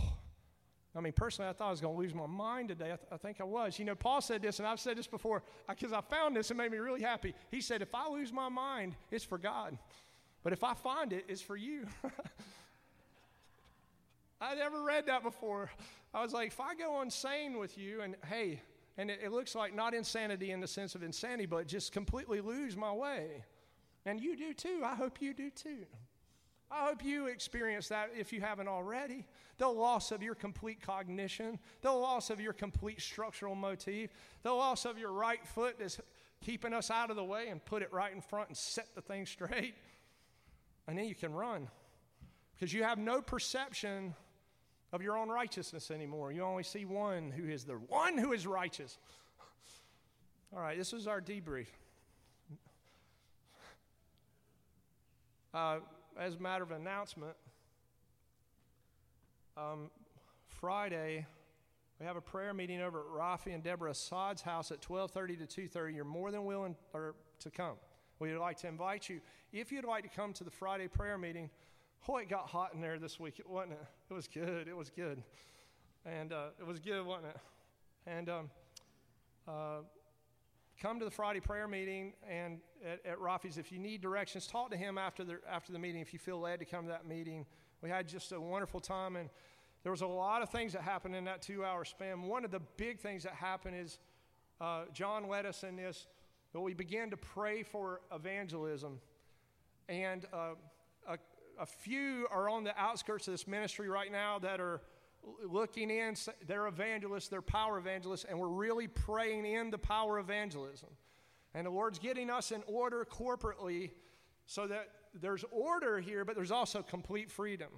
I mean, personally, I thought I was going to lose my mind today. I, th- I, think I was. You know, Paul said this, and I've said this before because I, I found this and made me really happy. He said, If I lose my mind, it's for God. But if I find it, it's for you. (laughs) I never read that before. I was like, if I go insane with you, and hey, and it, it, looks like not insanity in the sense of insanity, but just completely lose my way. And you do too. I hope you do too. I hope you experience that if you haven't already. The loss of your complete cognition, the loss of your complete structural motif, the loss of your right foot is keeping us out of the way and put it right in front and set the thing (laughs) straight. And then you can run because you have no perception of your own righteousness anymore. You only see one who is the one who is righteous. All right, this is our debrief. Uh, as a matter of announcement, um, Friday we have a prayer meeting over at Rafi and Deborah Assad's house at 12:30 to 2:30. You're more than willing to come. We'd like to invite you. If you'd like to come to the Friday prayer meeting, Boy, it got hot in there this week, wasn't it? It was good. It was good. And uh, it was good, wasn't it? And um, uh, come to the Friday prayer meeting and at, at Rafi's. If you need directions, talk to him after the, after the meeting if you feel led to come to that meeting. We had just a wonderful time, and there was a lot of things that happened in that two hour span. One of the big things that happened is uh, John led us in this, but we began to pray for evangelism. And uh, a, few are on the outskirts of this ministry right now that are looking in. They're evangelists, they're power evangelists, and we're really praying in the power evangelism. And the Lord's getting us in order corporately so that there's order here, but there's also complete freedom.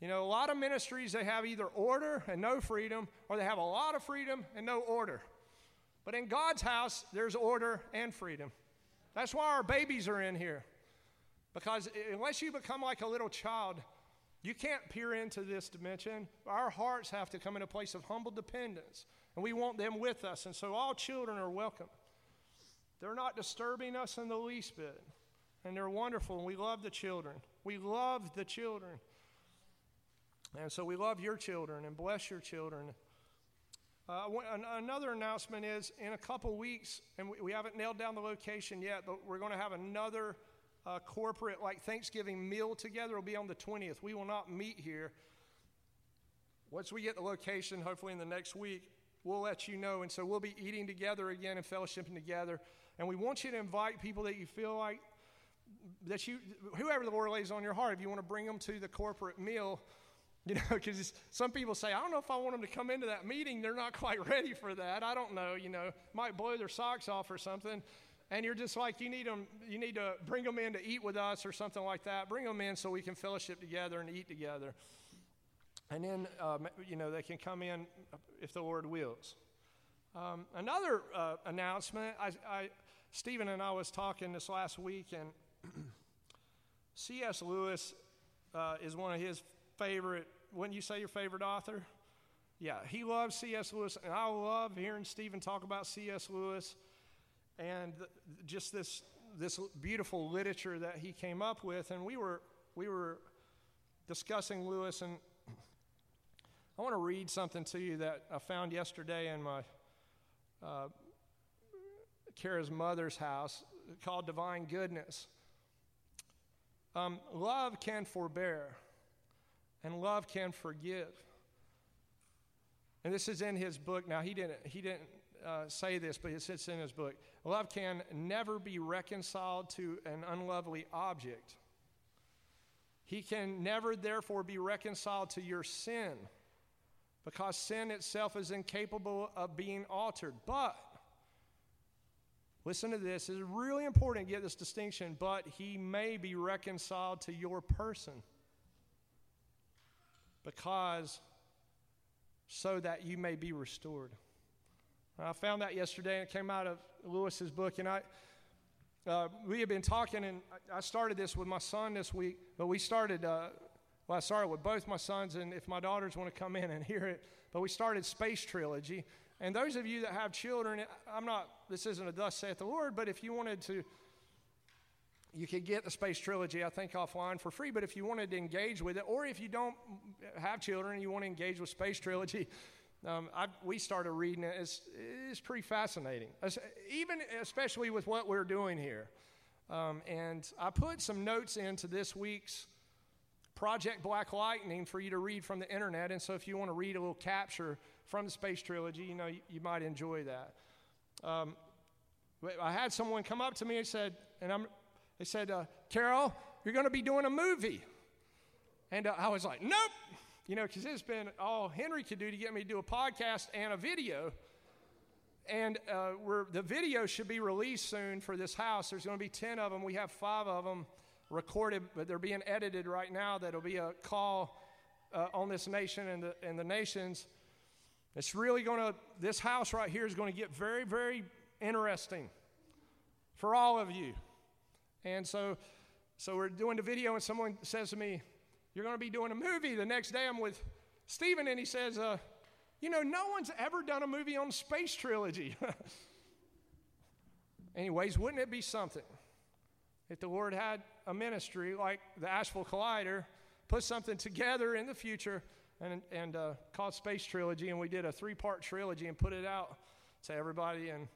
You know, a lot of ministries, they have either order and no freedom, or they have a lot of freedom and no order. But in God's house, there's order and freedom. That's why our babies are in here. Because unless you become like a little child, you can't peer into this dimension. Our hearts have to come in a place of humble dependence, and we want them with us. And so all children are welcome. They're not disturbing us in the least bit, and they're wonderful, and we love the children. We love the children. And so we love your children and bless your children. Uh, another announcement is in a couple weeks, and we, we, haven't nailed down the location yet, but we're going to have another uh, corporate, like Thanksgiving meal together. It'll be on the 20th. We will not meet here. Once we get the location, hopefully in the next week, we'll let you know. And so we'll be eating together again and fellowshipping together. And we want you to invite people that you feel like that you, whoever the Lord lays on your heart, if you want to bring them to the corporate meal, you know, (laughs) because some people say, I don't know if I want them to come into that meeting. They're not quite (laughs) ready for that. I don't know, you know, might blow their socks off or something. And you're just like, you need them, you need to bring them in to eat with us or something like that. Bring them in so we can fellowship together and eat together. And then, um, you know, they can come in if the Lord wills. Um, another uh, announcement, I, I, Stephen and I was talking this last week, and (clears throat) C.S. Lewis uh, is one of his favorite, wouldn't you say your favorite author? Yeah, he loves C.S. Lewis, and I love hearing Stephen talk about C.S. Lewis and just this this beautiful literature that he came up with. And we were we were discussing Lewis, and I want to read something to you that I found yesterday in my uh, Kara's mother's house called Divine Goodness. Um, love can forbear and love can forgive. And this is in his book. Now he didn't he didn't uh, say this, but it sits in his book. Love can never be reconciled to an unlovely object. He can never, therefore, be reconciled to your sin because sin itself is incapable of being altered. But, listen to this, it's really important to get this distinction, but he may be reconciled to your person because so that you may be restored. I found that yesterday, and it came out of Lewis's book. And I, uh, we have been talking, and I started this with my son this week, but we started, uh, well, I started with both my sons, and if my daughters want to come in and (laughs) hear it, but we started Space Trilogy. And those of you that have children, I'm not, this isn't a thus saith the Lord, but if you wanted to you could get the Space Trilogy, I think, offline for free. But if you wanted to engage with it, or if you don't have children and you want to engage with Space Trilogy, (laughs) um, I, we started reading it. It's, it's pretty fascinating, even especially with what we're doing here. Um, and I put some notes into this week's Project Black Lightning for you to read from the internet. And so if you want to read a little capture from the Space Trilogy, you know, you, you might enjoy that. Um, I had someone come up to me and said, and I'm they said, uh, Carol, you're going to be doing a movie. And uh, I was like, nope. You know, because it's been all Henry could do to get me to do a podcast and a video. And uh, the video should be released soon for this house. There's going to be 10 of them. We have five of them recorded, but they're being edited right now. That'll be a call uh, on this nation and the, and the nations. It's really going to, this house right here is going to get very, very interesting for all of you. And so, so we're doing the video, and someone says to me, You're going to be doing a movie. The next day I'm with Stephen, and he says, uh, You know, no one's ever done a movie on Space Trilogy. (laughs) Anyways, wouldn't it be something if the Lord had a ministry like the Asheville Collider, put something together in the future and, and uh, called Space Trilogy, and we did a three part trilogy and put it out to everybody, and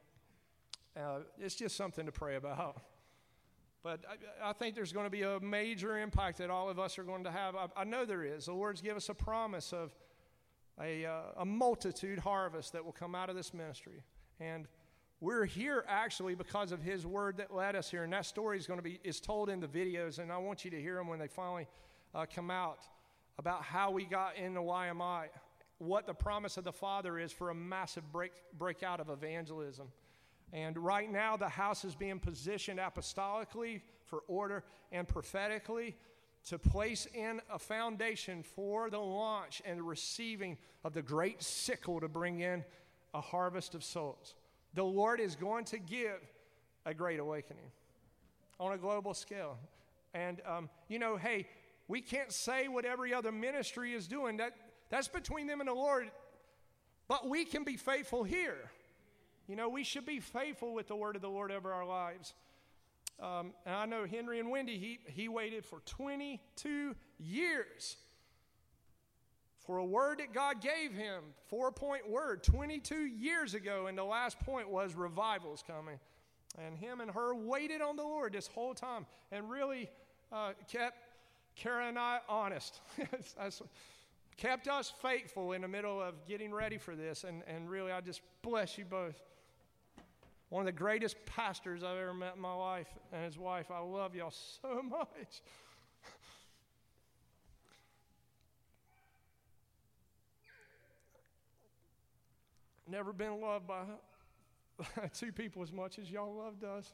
uh, it's just something to pray about. But I, I, think there's going to be a major impact that all of us are going to have. I, I know there is. The Lord's give us a promise of a, uh, a multitude harvest that will come out of this ministry. And we're here actually because of His word that led us here. And that story is going to be is told in the videos, and I want you to hear them when they finally uh, come out about how we got into YMI, what the promise of the Father is for a massive break breakout of evangelism. And right now, the house is being positioned apostolically for order and prophetically. to place in a foundation for the launch and the receiving of the great sickle to bring in a harvest of souls. The Lord is going to give a great awakening on a global scale. And, um, you know, hey, we can't say what every other ministry is doing. That, that's between them and the Lord. But we can be faithful here. You know, we should be faithful with the word of the Lord over our lives. Um, and I know Henry and Wendy, he, he waited for 22 years for a word that God gave him, four point word, 22 years ago. And the last point was revival's coming. And him and her waited on the Lord this whole time and really uh, kept Kara and I honest. (laughs) kept us faithful in the middle of getting ready for this. And, and really, I just bless you both. One of the greatest pastors I've ever met in my life and his wife. I love y'all so (laughs) much. Never been loved by (laughs) two people as much as y'all loved us.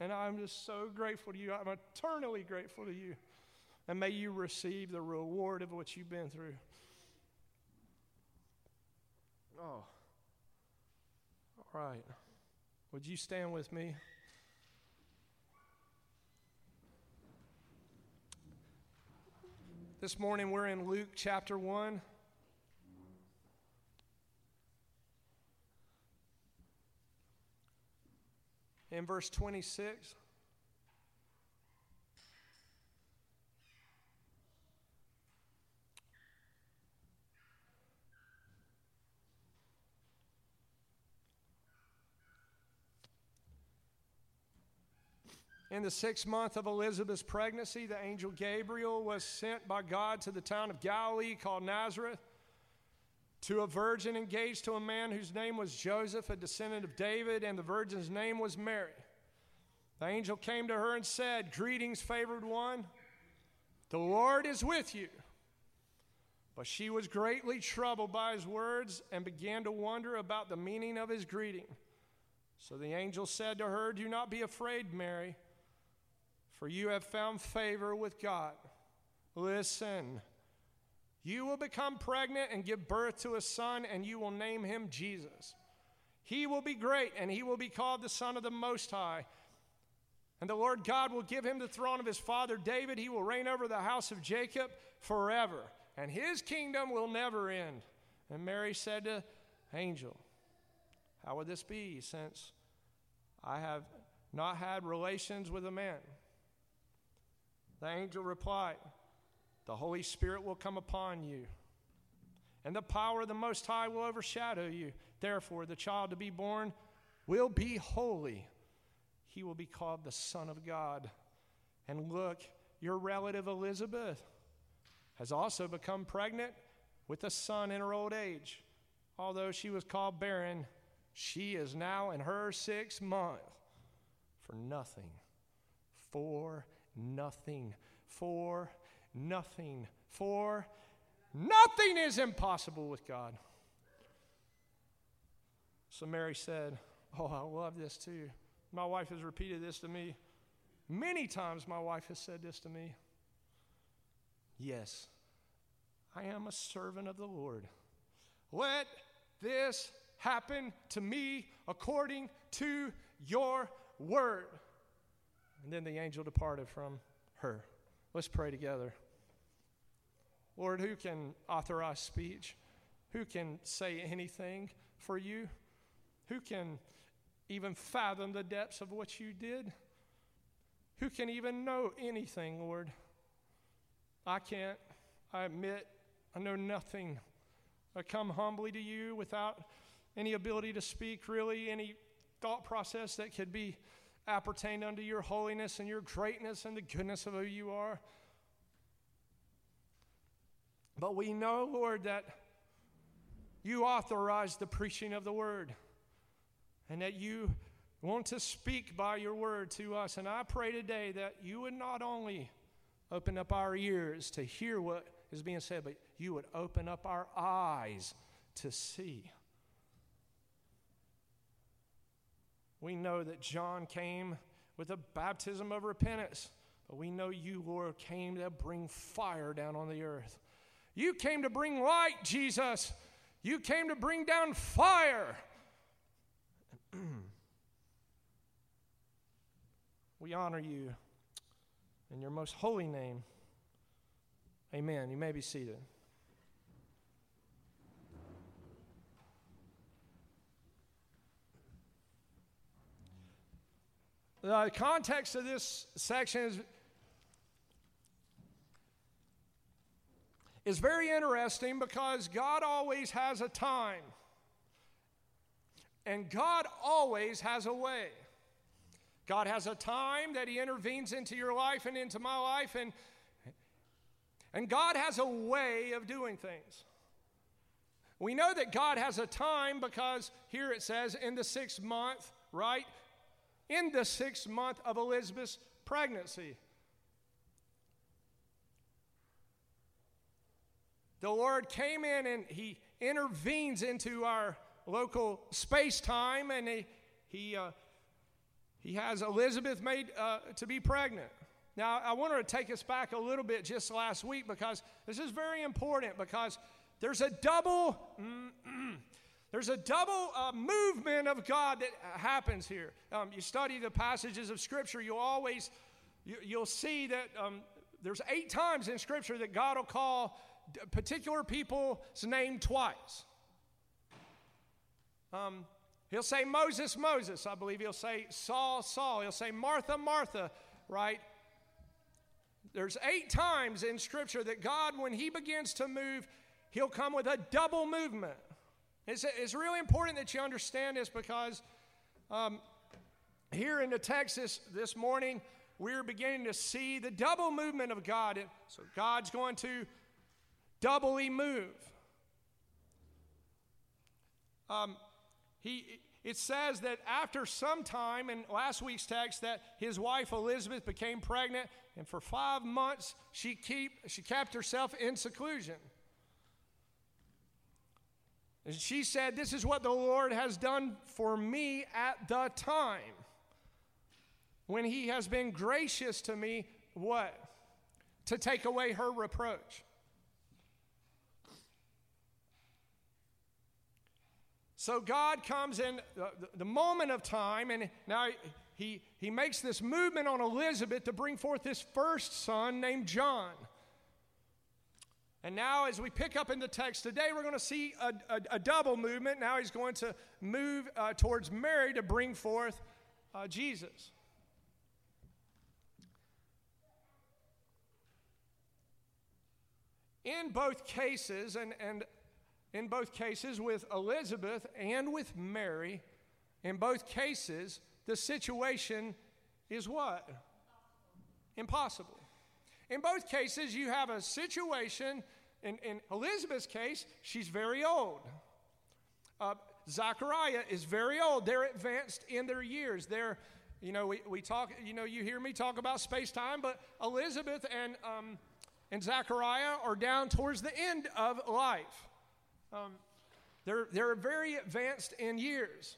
And I'm just so grateful to you. I'm eternally grateful to you. And may you receive the reward of what you've been through. Oh. All right. Would you stand with me? This morning we're in Luke chapter 1. In verse 26. In the sixth month of Elizabeth's pregnancy, the angel Gabriel was sent by God to the town of Galilee called Nazareth to a virgin engaged to a man whose name was Joseph, a descendant of David, and the virgin's name was Mary. The angel came to her and said, Greetings, favored one, the Lord is with you. But she was greatly troubled by his words and began to wonder about the meaning of his greeting. So the angel said to her, Do not be afraid, Mary for you have found favor with God. Listen, you will become pregnant and give birth to a son, and you will name him Jesus. He will be great, and he will be called the Son of the Most High. And the Lord God will give him the throne of his father David. He will reign over the house of Jacob forever, and his kingdom will never end. And Mary said to Angel, How would this be, since I have not had relations with a man? The angel replied, The Holy Spirit will come upon you, and the power of the Most High will overshadow you. Therefore, the child to be born will be holy. He will be called the Son of God. And look, your relative Elizabeth has also become pregnant with a son in her old age. Although she was called barren, she is now in her sixth month for nothing. For nothing. For nothing. For nothing is impossible with God. So Mary said, Oh, I love this too. My wife has repeated this to me. Many times my wife has said this to me. Yes, I am a servant of the Lord. Let this happen to me according to your word. And then the angel departed from her. Let's pray together. Lord, who can authorize speech? Who can say anything for you? Who can even fathom the depths of what you did? Who can even know anything, Lord? I can't. I admit I know nothing. I come humbly to you without any ability to speak, really, any thought process that could be appertain unto your holiness and your greatness and the goodness of who you are. But we know, Lord, that you authorize the preaching of the word and that you want to speak by your word to us. And I pray today that you would not only open up our ears to hear what is being said, but you would open up our eyes to see. We know that John came with a baptism of repentance, But we know you, Lord, came to bring fire down on the earth. You came to bring light, Jesus. You came to bring down fire. (clears throat) we honor you in your most holy name. Amen. You may be seated. The context of this section is, is very interesting because God always has a time. And God always has a way. God has a time that He intervenes into your life and into my life, and, and God has a way of doing things. We know that God has a time because here it says, in the sixth month, right? In the sixth month of Elizabeth's pregnancy. The Lord came in and He intervenes into our local space time and He, he uh, he has Elizabeth made uh, to be pregnant. Now, I wanted to take us back a little bit just last week because this is very important because there's a double. There's a double uh, movement of God that happens here. Um, you study the passages of Scripture, you'll always you, will see that um, there's eight times in Scripture that God will call particular people's name twice. Um, He'll say Moses, Moses. I believe he'll say Saul, Saul. He'll say Martha, Martha, right? There's eight times in Scripture that God, when He begins to move, He'll come with a double movement. It's, it's really important that you understand this because um, here in the text this, this morning, we're beginning to see the double movement of God. So God's going to doubly move. Um, he, it says that after some time, in last week's text, that his wife Elizabeth became pregnant, and for five months she, keep, she kept herself in seclusion. And she said, This is what the Lord has done for me at the time. When he has been gracious to me, what? To take away her reproach. So God comes in the, moment of time, and now he, he makes this movement on Elizabeth to bring forth this first son named John. And now, as we pick up in the text today, we're going to see a, a, a double movement. Now he's going to move uh, towards Mary to bring forth uh, Jesus. In both cases, and, and in both cases with Elizabeth and with Mary, in both cases, the situation is what? Impossible. In both cases, you have a situation, in, in Elizabeth's case, she's very old. Uh, Zachariah is very old. They're advanced in their years. They're, you know, we, we talk, you know, you hear me talk about space time, but Elizabeth and, um, and Zachariah are down towards the end of life. Um, they're, they're very advanced in years.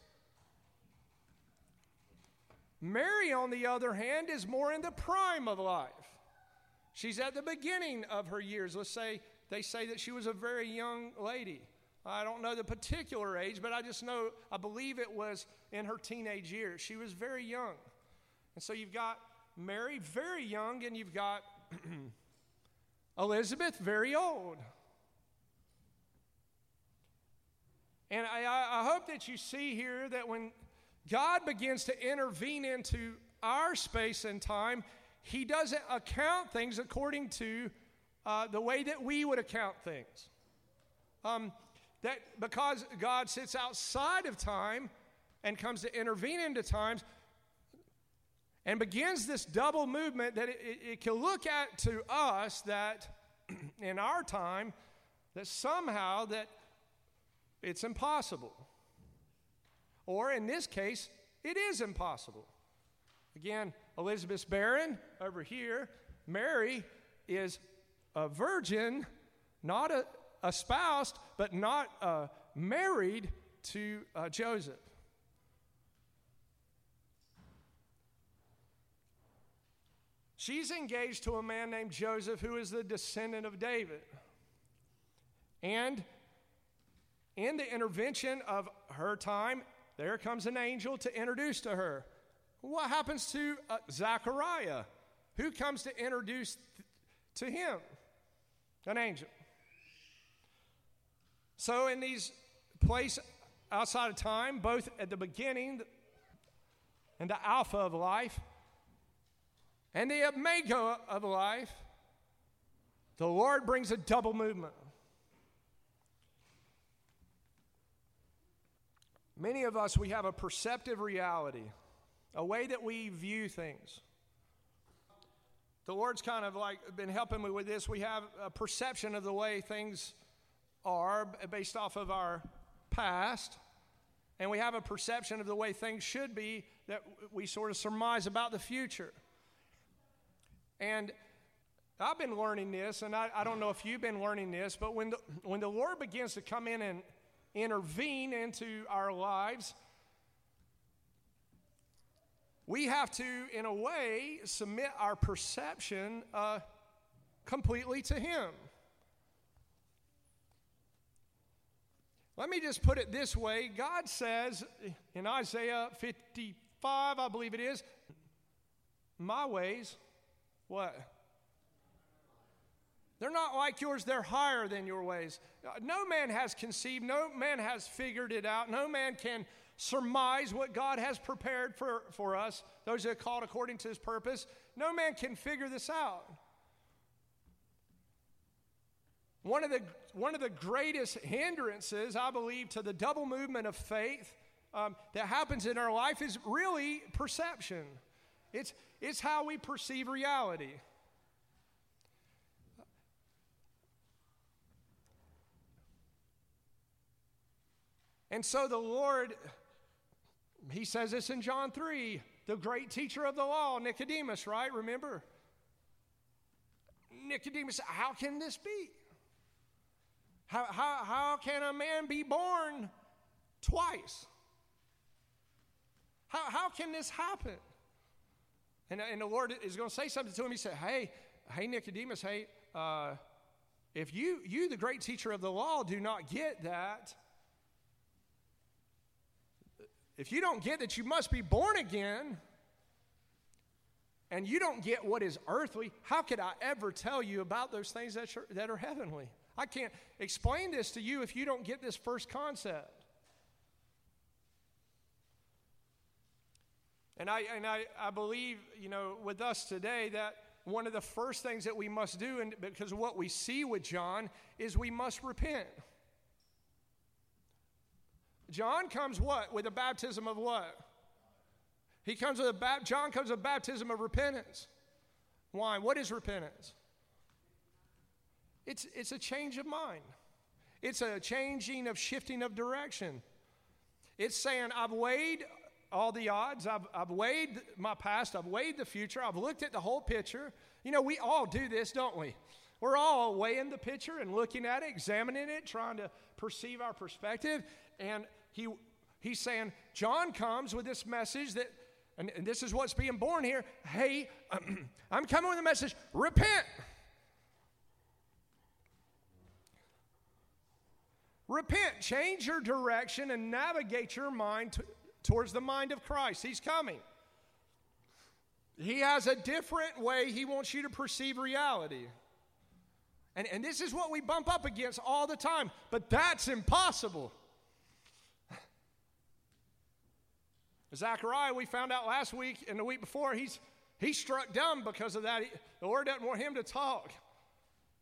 Mary, on the other hand, is more in the prime of life. She's at the beginning of her years. Let's say they say that she was a very young lady. I don't know the particular age, but I just know, I believe it was in her teenage years. She was very young. And so you've got Mary, very young, and you've got (clears throat) Elizabeth, very old. And I, I hope that you see here that when God begins to intervene into our space and time, He doesn't account things according to uh, the way that we would account things. Um, that because God sits outside of time and comes to intervene into times and begins this double movement that it, it, can look at to us that (clears throat) in our time that somehow that it's impossible. Or in this case, it is impossible. Again, Elizabeth's barren over here. Mary is a virgin, not a, espoused, but not uh, married to uh, Joseph. She's engaged to a man named Joseph, who is the descendant of David. And in the intervention of her time, there comes an angel to introduce to her. What happens to uh, Zachariah? Who comes to introduce th- to him? An angel. So, in these places outside of time, both at the beginning and the Alpha of life and the Omega of life, the Lord brings a double movement. Many of us, we have a perceptive reality, a way that we view things. The Lord's kind of like been helping me with this. We have a perception of the way things are based off of our past, and we have a perception of the way things should be that we sort of surmise about the future. And I've been learning this, and I, I don't know if you've been learning this, but when the, when the Lord begins to come in and intervene into our lives, we have to, in a way, submit our perception uh, completely to Him. Let me just put it this way God says in Isaiah 55, I believe it is, my ways, what? They're not like yours, they're higher than your ways. Uh, no man has conceived, no man has figured it out, no man can surmise what God has prepared for, for us, those that are called according to his purpose. No man can figure this out. One of the, one of the greatest hindrances, I believe, to the double movement of faith um, that happens in our life is really perception. It's, it's how we perceive reality. And so the Lord, he says this in John 3, the great teacher of the law, Nicodemus, right? Remember? Nicodemus, how can this be? How, how, how can a man be born twice? How, how can this happen? And, and the Lord is going to say something to him. He said, Hey, hey, Nicodemus, hey, uh, if you, you, the great teacher of the law, do not get that, if you don't get that you must be born again, and you don't get what is earthly, how could I ever tell you about those things that are, that are heavenly? I can't explain this to you if you don't get this first concept. And I, and I, I believe, you know, with us today that one of the first things that we must do, and because of what we see with John, is we must repent. John comes what? With a baptism of what? He comes with a ba- John comes with a baptism of repentance. Why? What is repentance? It's, it's a change of mind. It's a changing of shifting of direction. It's saying, I've weighed all the odds, I've, I've weighed my past, I've weighed the future, I've looked at the whole picture. You know, we all do this, don't we? We're all weighing the picture and looking at it, examining it, trying to perceive our perspective. And he, he's saying, John comes with this message that, and, and this is what's being born here. Hey, (clears throat) I'm coming with a message repent. Repent, change your direction, and navigate your mind to, towards the mind of Christ. He's coming. He has a different way he wants you to perceive reality. And, and this is what we bump up against all the time, but that's impossible. Zechariah, we found out last week and the week before, he's, he's struck dumb because of that. He, the Lord doesn't want him to talk.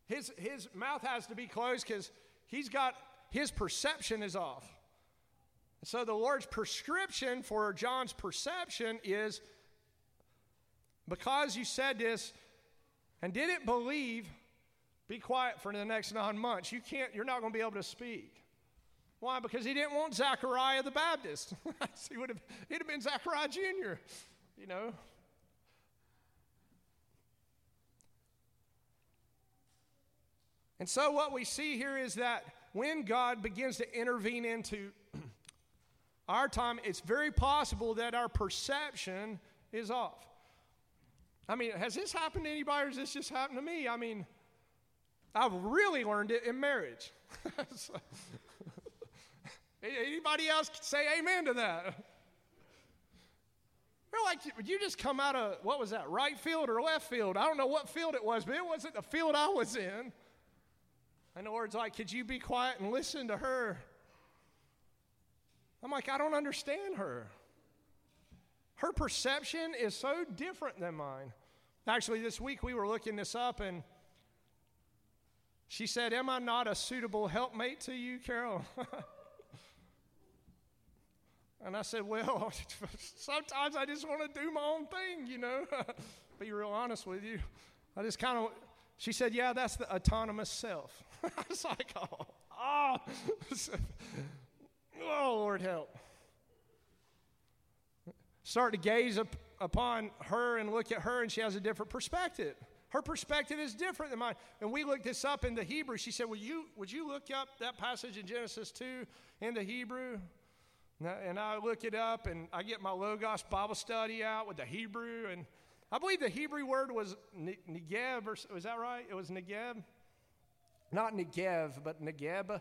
His, his mouth has to be closed because he's got, his perception is off. So the Lord's prescription for John's perception is because you said this and didn't believe, be quiet for the next nine months. You can't, you're not going to be able to speak. Why? Because he didn't want Zachariah the Baptist. (laughs) he would have, he'd have been Zachariah Jr., you know. And so, what we see here is that when God begins to intervene into (clears throat) our time, it's very possible that our perception is off. I mean, has this happened to anybody or has this just happened to me? I mean, I've really learned it in marriage. (laughs) so, anybody else say amen to that? (laughs) We're like, you just come out of, what was that, right field or left field? I don't know what field it was, but it wasn't the field I was in. In other words, like, could you be quiet and listen to her? I'm like, I don't understand her. Her perception is so different than mine. Actually, this week we were looking this up and she said, Am I not a suitable helpmate to you, Carol? (laughs) and I said, Well, (laughs) sometimes I just want to do my own thing, you know. (laughs) Be real honest with you. I just kind of, she said, Yeah, that's the autonomous self. (laughs) I was like, Oh, oh. oh, Lord help. Start to gaze up upon her and look at her, and she has a different perspective. Her perspective is different than mine. And we looked this up in the Hebrew. She said, Would you, would you look up that passage in Genesis 2 in the Hebrew? And I look it up and I get my Logos Bible study out with the Hebrew. And I believe the Hebrew word was Negev, or was that right? It was Negev? Not Negev, but Negeb.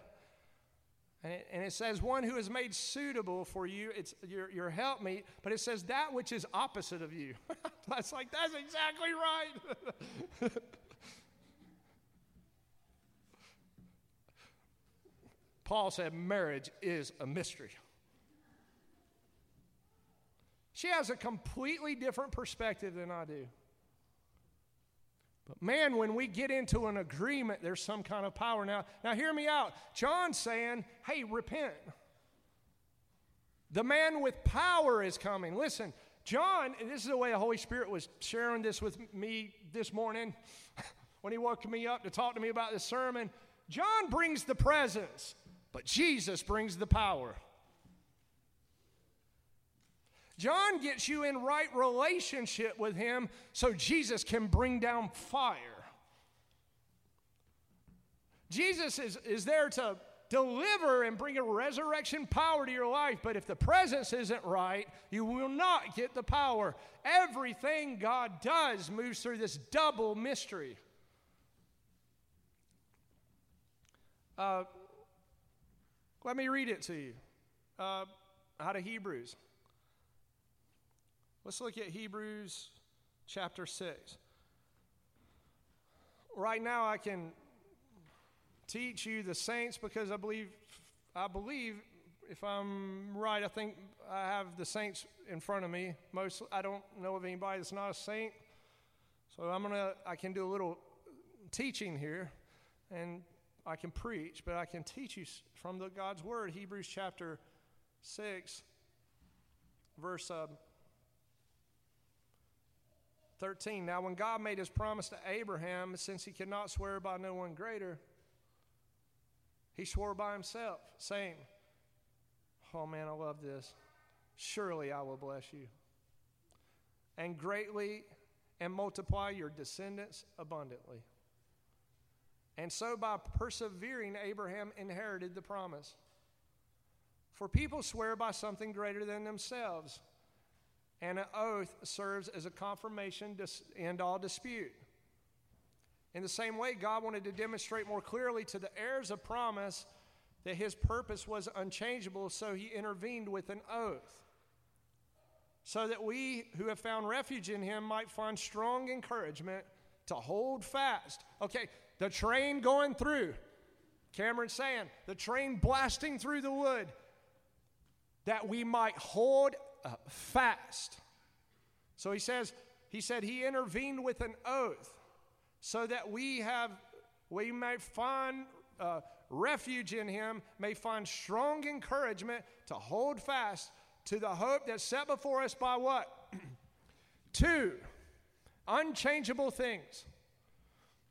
And it, and it, says, one who is made suitable for you, it's your, your helpmeet, but it says that which is opposite of you. (laughs) that's like, that's exactly right. (laughs) Paul said, marriage is a mystery. She has a completely different perspective than I do. But man, when we get into an agreement, there's some kind of power. Now, now hear me out. John's saying, hey, repent. The man with power is coming. Listen, John, this is the way the Holy Spirit was sharing this with me this morning (laughs) when he woke me up to talk to me about this sermon. John brings the presence, but Jesus brings the power. John gets you in right relationship with him so Jesus can bring down fire. Jesus is, is there to deliver and bring a resurrection power to your life, but if the presence isn't right, you will not get the power. Everything God does moves through this double mystery. Uh, let me read it to you uh, out of Hebrews. Let's look at Hebrews chapter 6. Right now, I can teach you the saints because I believe, I believe, if I'm right, I think I have the saints in front of me. Most, I don't know of anybody that's not a saint. So I'm gonna, I can do a little teaching here, and I can preach, but I can teach you from the God's word. Hebrews chapter six, verse. Uh, 13. Now, when God made his promise to Abraham, since he could not swear by no one greater, he swore by himself, saying, Oh man, I love this. Surely I will bless you, and greatly and multiply your descendants abundantly. And so, by persevering, Abraham inherited the promise. For people swear by something greater than themselves and an oath serves as a confirmation to end all dispute. In the same way, God wanted to demonstrate more clearly to the heirs of promise that his purpose was unchangeable, so he intervened with an oath. So that we who have found refuge in him might find strong encouragement to hold fast. Okay, the train going through, Cameron saying, the train blasting through the wood, that we might hold uh, fast. So he says, he said he intervened with an oath so that we have, we may find uh, refuge in him, may find strong encouragement to hold fast to the hope that's set before us by what? (clears throat) Two, unchangeable things.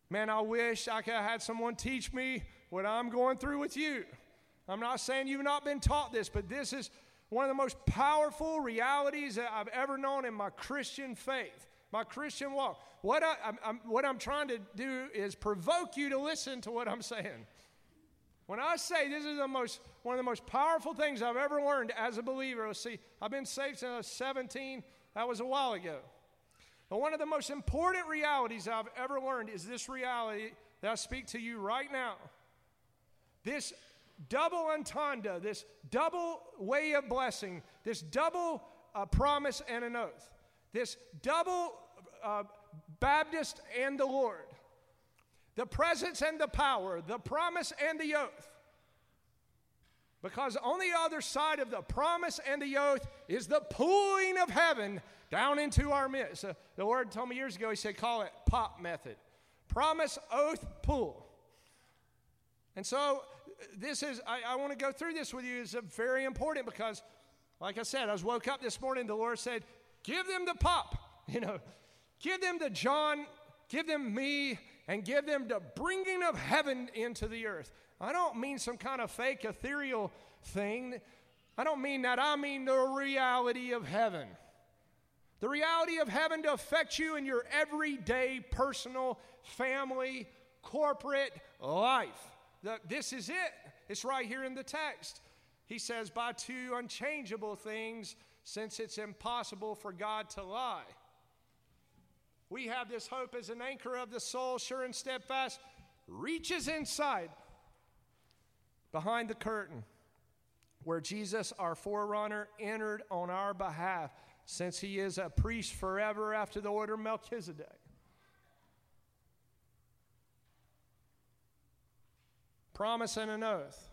Man, I wish I could have had someone teach me what I'm going through with you. I'm not saying you've not been taught this, but this is one of the most powerful realities that I've ever known in my Christian faith, my Christian walk. What, I, am what I'm trying to do is provoke you to listen to what I'm saying. When I say this is the most, one of the most powerful things I've ever learned as a believer, see, I've been saved since I was 17. That was a while ago. But one of the most important realities I've ever learned is this reality that I speak to you right now. This double entendre, this double way of blessing, this double uh, promise and an oath, this double uh, Baptist and the Lord, the presence and the power, the promise and the oath. Because on the other side of the promise and the oath is the pooling of heaven down into our midst. Uh, the Lord told me years ago, He said, call it POP method promise, oath, pool. And so, this is, I, I want to go through this with you, is uh, very important because, like I said, I was woke up this morning, the Lord said, give them the pop, (laughs) you know, give them the John, give them me, and give them the bringing of heaven into the earth. I don't mean some kind of fake ethereal thing. I don't mean that. I mean the reality of heaven. The reality of heaven to affect you in your everyday, personal, family, corporate life. The, this is it. It's right here in the text. He says, by two unchangeable things, since it's impossible for God to lie. We have this hope as an anchor of the soul, sure and steadfast, reaches inside behind the curtain where Jesus, our forerunner, entered on our behalf since he is a priest forever after the order of Melchizedek. Promise and an oath.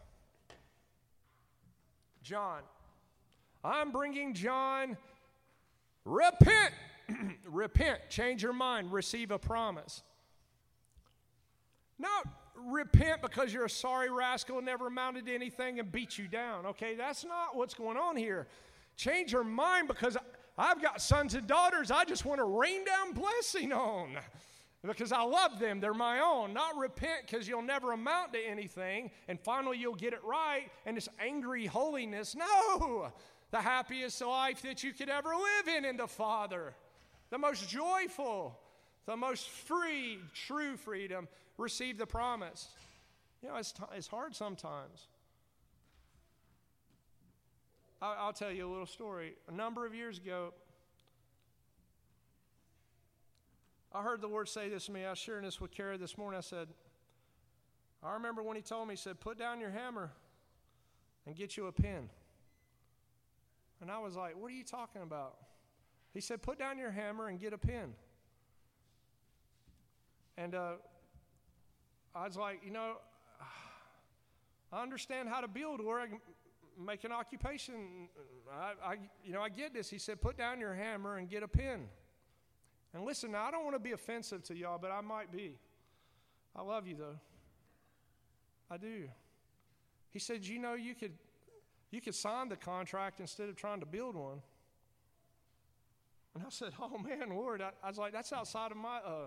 John. I'm bringing John. Repent. (clears throat) repent. Change your mind. Receive a promise. Not repent because you're a sorry rascal and never amounted to anything and beat you down. Okay, that's not what's going on here. Change your mind because I've got sons and daughters I just want to rain down blessing on because I love them. They're my own. Not repent because you'll never amount to anything and finally you'll get it right and it's angry holiness. No! The happiest life that you could ever live in in the Father, the most joyful, the most free, true freedom. Receive the promise. You know, it's, t- it's hard sometimes. I'll tell you a little story. A number of years ago, I heard the Lord say this to me. I was sharing this with Kara this morning. I said, I remember when He told me, He said, put down your hammer and get you a pen. And I was like, What are you talking about? He said, Put down your hammer and get a pen. And uh, I was like, You know, I understand how to build where I make an occupation. I, I, you know, I get this. He said, put down your hammer and get a pen. And listen, now, I don't want to be offensive to y'all, but I might be. I love you, though. I do. He said, you know, you could, you could sign the contract instead of trying to build one. And I said, oh, man, Lord. I, I was like, that's outside of my, uh,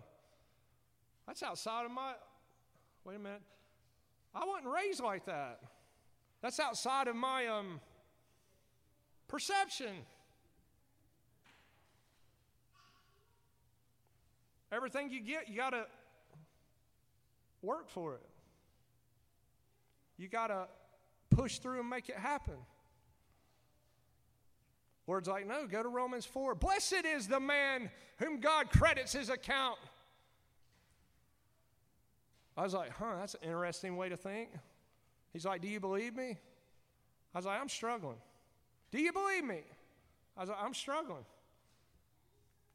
that's outside of my, wait a minute. I wasn't raised like that. That's outside of my um, perception. Everything you get, you got to work for it. You got to push through and make it happen. Words like, no, go to Romans 4. Blessed is the man whom God credits his account. I was like, huh, that's an interesting way to think. He's like, Do you believe me? I was like, I'm struggling. Do you believe me? I was like, I'm struggling.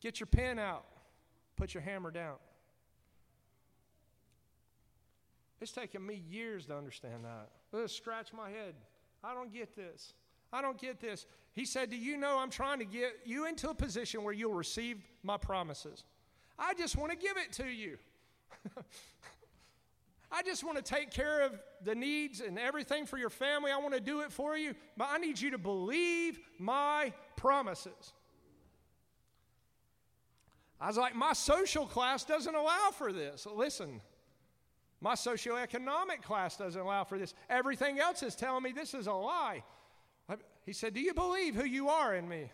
Get your pen out, put your hammer down. It's taken me years to understand that. Let's scratch my head. I don't get this. I don't get this. He said, Do you know I'm trying to get you into a position where you'll receive my promises? I just want to give it to you. (laughs) I just want to take care of the needs and everything for your family. I want to do it for you, but I need you to believe my promises. I was like, my social class doesn't allow for this. Listen, my socioeconomic class doesn't allow for this. Everything else is telling me this is a lie. He said, Do you believe who you are in me?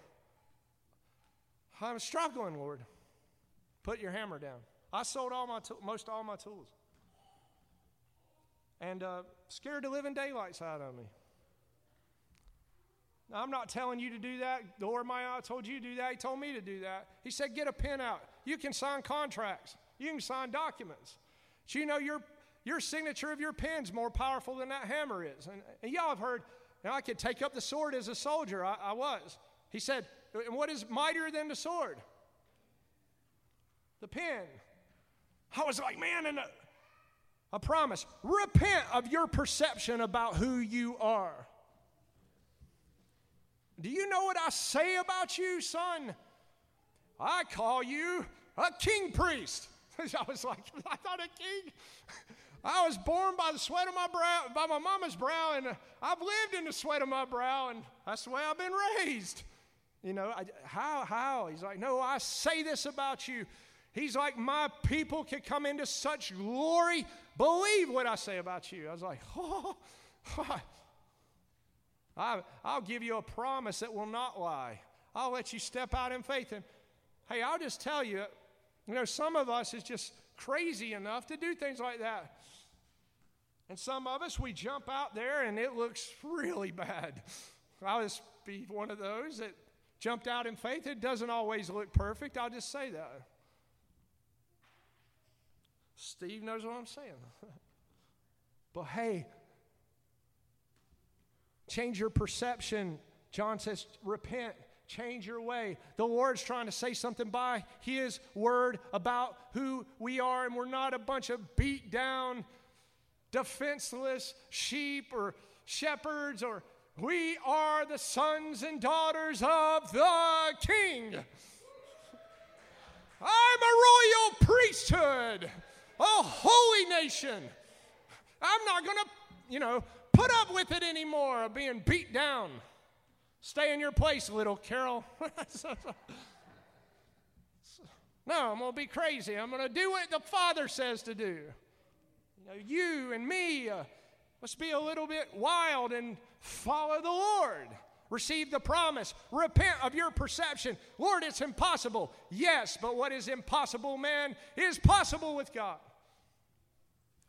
I'm struggling, Lord. Put your hammer down. I sold all my most all my tools and uh, scared the living daylights out of me. Now, I'm not telling you to do that. The Lord my God told you to do that. He told me to do that. He said, get a pen out. You can sign contracts. You can sign documents. So you know your, your signature of your pen's more powerful than that hammer is. And, and y'all have heard, know, I could take up the sword as a soldier. I, I was. He said, and what is mightier than the sword? The pen. I was like, man, and a, a promise. Repent of your perception about who you are. Do you know what I say about you, son? I call you a king priest. (laughs) I was like, (laughs) I thought a king. I was born by the sweat of my brow, by my mama's brow, and I've lived in the sweat of my brow, and that's the way I've been raised. You know, I, how, how? He's like, no, I say this about you. He's like, my people can come into such glory. Believe what I say about you. I was like, (laughs) oh, I, I'll give you a promise that will not lie. I'll let you step out in faith. And hey, I'll just tell you, you know, some of us is just crazy enough to do things like that. And some of us, we jump out there and it looks really bad. I'll just be one of those that jumped out in faith. It doesn't always look perfect. I'll just say that. Steve knows what I'm saying. (laughs) but hey, Change your perception. John says, repent, change your way. The Lord's trying to say something by His word about who we are, and we're not a bunch of beat down, defenseless sheep or shepherds, or we are the sons and daughters of the King. I'm a royal priesthood, a holy nation. I'm not going to, you know, put up with it anymore of being beat down. Stay in your place, little Carol. (laughs) no, I'm going to be crazy. I'm going to do what the Father says to do. You, know, you and me uh, must be a little bit wild and follow the Lord. Receive the promise. Repent of your perception. Lord, it's impossible. Yes, but what is impossible, man, is possible with God.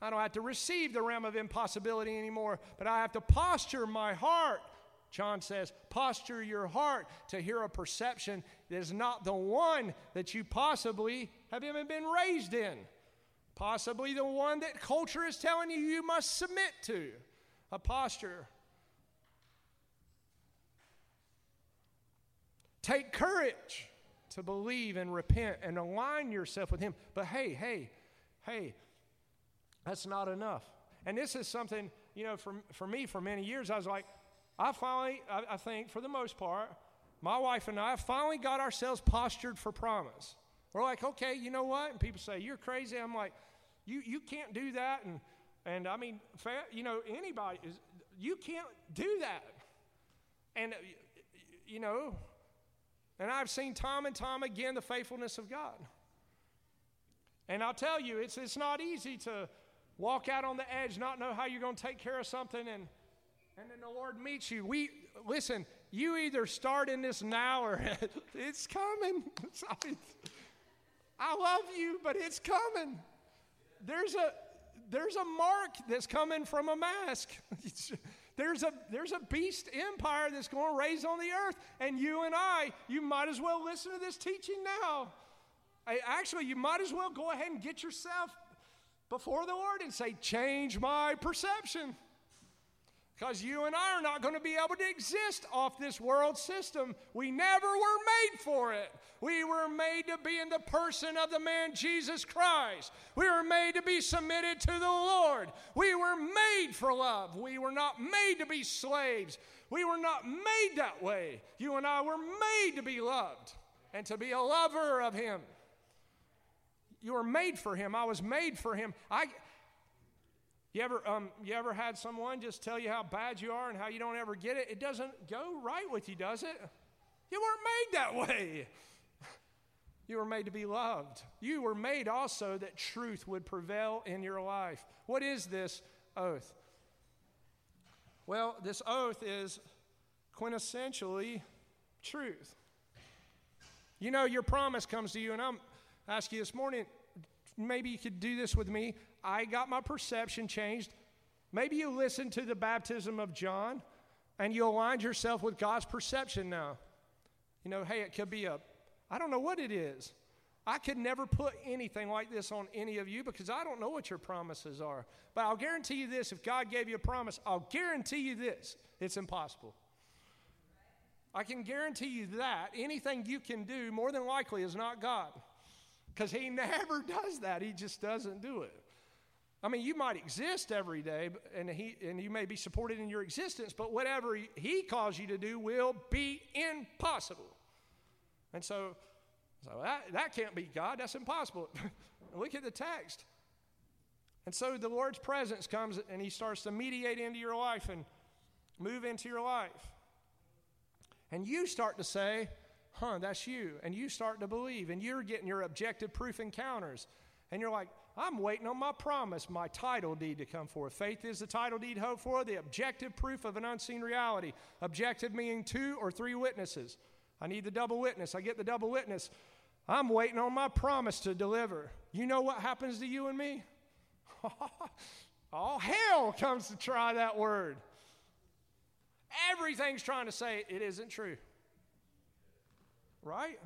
I don't have to receive the realm of impossibility anymore, but I have to posture my heart. John says, posture your heart to hear a perception that is not the one that you possibly have even been raised in. Possibly the one that culture is telling you you must submit to. A posture. Take courage to believe and repent and align yourself with Him. But hey, hey, hey, that's not enough. And this is something, you know, for, for me, for many years, I was like, I finally, I, I think, for the most part, my wife and I finally got ourselves postured for promise. We're like, okay, you know what? And people say, you're crazy. I'm like, you, you can't do that. And, and I mean, you know, anybody, is, you can't do that. And, you know, and I've seen time and time again the faithfulness of God. And I'll tell you, it's, it's not easy to walk out on the edge, not know how you're going to take care of something, and, and then the Lord meets you. We, listen, you either start in this now or (laughs) it's coming. (laughs) I, I love you, but it's coming. There's a, there's a mark that's coming from a mask. (laughs) there's a, there's a beast empire that's going to raise on the earth. And you and I, you might as well listen to this teaching now. I, actually, you might as well go ahead and get yourself before the Lord and say, Change my perception. Because you and I are not going to be able to exist off this world system. We never were made for it. We were made to be in the person of the man Jesus Christ. We were made to be submitted to the Lord. We were made for love. We were not made to be slaves. We were not made that way. You and I were made to be loved and to be a lover of Him. You were made for him. I was made for him. I, you ever, um, you ever had someone just tell you how bad you are and how you don't ever get it? It doesn't go right with you, does it? You weren't made that way. You were made to be loved. You were made also that truth would prevail in your life. What is this oath? Well, this oath is quintessentially truth. You know, your promise comes to you, and I'm ask you this morning maybe you could do this with me. I got my perception changed. Maybe you listened to the baptism of John And you aligned yourself with God's perception now. You know, hey, it could be a, I don't know what it is. I could never put anything like this on any of you because I don't know what your promises are. But I'll guarantee you this if God gave you a promise, I'll guarantee you this it's impossible. I can guarantee you that anything you can do, more than likely, is not God. Because He (laughs) never does that, He just doesn't do it. I mean, you might exist every day, and he and you may be supported in your existence, but whatever he, calls you to do will be impossible. And so, so that, that can't be God. That's impossible. (laughs) Look at the text. And so the Lord's presence comes and he starts to mediate into your life and move into your life. And you start to say, huh, that's you. And you start to believe, and you're getting your objective proof encounters. And you're like, I'm waiting on my promise, my title deed to come forth. Faith is the title deed hope for, the objective proof of an unseen reality. Objective meaning two or three witnesses. I need the double witness. I get the double witness. I'm waiting on my promise to deliver. You know what happens to you and me? (laughs) All hell comes to try that word. Everything's trying to say it isn't true. Right?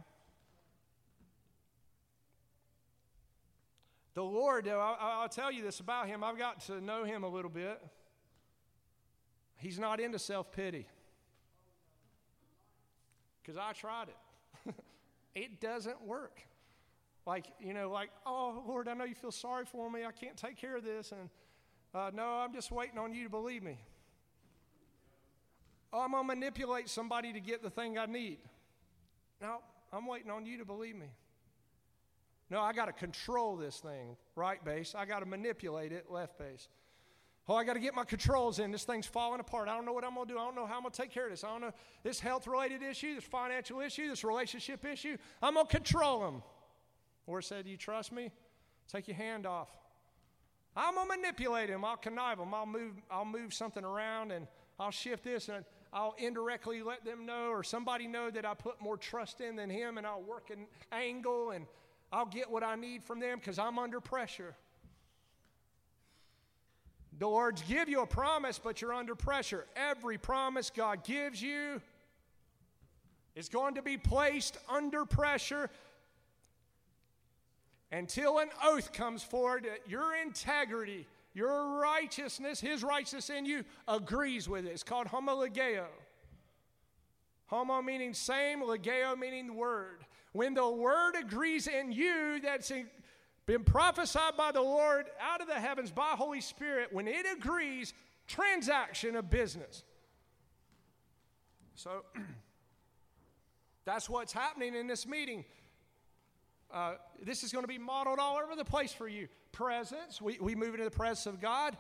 The Lord, I'll, tell you this about him. I've got to know him a little bit. He's not into self pity. Because I tried it. (laughs) it doesn't work. Like, you know, like, oh, Lord, I know you feel sorry for me. I can't take care of this. And uh, no, I'm just waiting on you to believe me. Oh, I'm going to manipulate somebody to get the thing I need. No, I'm waiting on you to believe me. No, I got to control this thing, right base. I got to manipulate it, left base. Oh, I got to get my controls in. This thing's falling apart. I don't know what I'm going to do. I don't know how I'm going to take care of this. I don't know this health related issue, this financial issue, this relationship issue. I'm going to control them. Or said, You trust me? Take your hand off. I'm going to manipulate him. I'll connive him. I'll move, I'll move something around and I'll shift this and I'll indirectly let them know or somebody know that I put more trust in than him and I'll work an angle and I'll get what I need from them because I'm under pressure. The Lord's give you a promise, but you're under pressure. Every promise God gives you is going to be placed under pressure until an oath comes forward that your integrity, your righteousness, His righteousness in you agrees with it. It's called homologeo. Homo meaning same, legeo meaning word. When the word agrees in you that's in, been prophesied by the Lord out of the heavens by Holy Spirit, when it agrees, transaction of business. So (clears throat) that's what's happening in this meeting. Uh, this is going to be modeled all over the place for you. Presence, we, we move into the presence of God.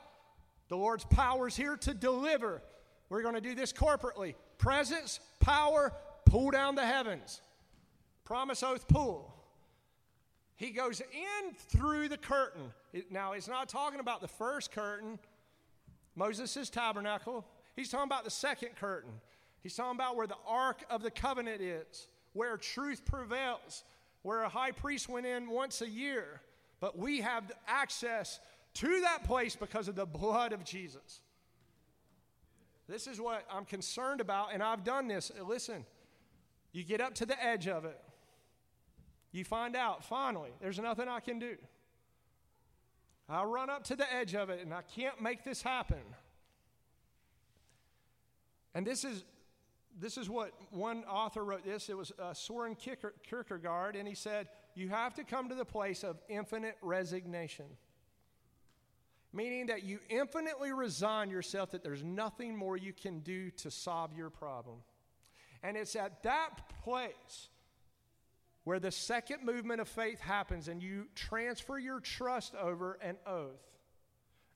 The Lord's power is here to deliver. We're going to do this corporately. Presence, power, pull down the heavens. Promise, oath, pull. He goes in through the curtain. Now, he's not talking about the first curtain, Moses' tabernacle. He's talking about the second curtain. He's talking about where the Ark of the Covenant is, where truth prevails, where a high priest went in once a year. But we have access to that place because of the blood of Jesus. This is what I'm concerned about, and I've done this. Listen, you get up to the edge of it. You find out, finally, there's nothing I can do. I run up to the edge of it and I can't make this happen. And this is, this is what one author wrote this. It was uh, Soren Kierkegaard, and he said, You have to come to the place of infinite resignation. Meaning that you infinitely resign yourself that there's nothing more you can do to solve your problem. And it's at that place where the second movement of faith happens and you transfer your trust over an oath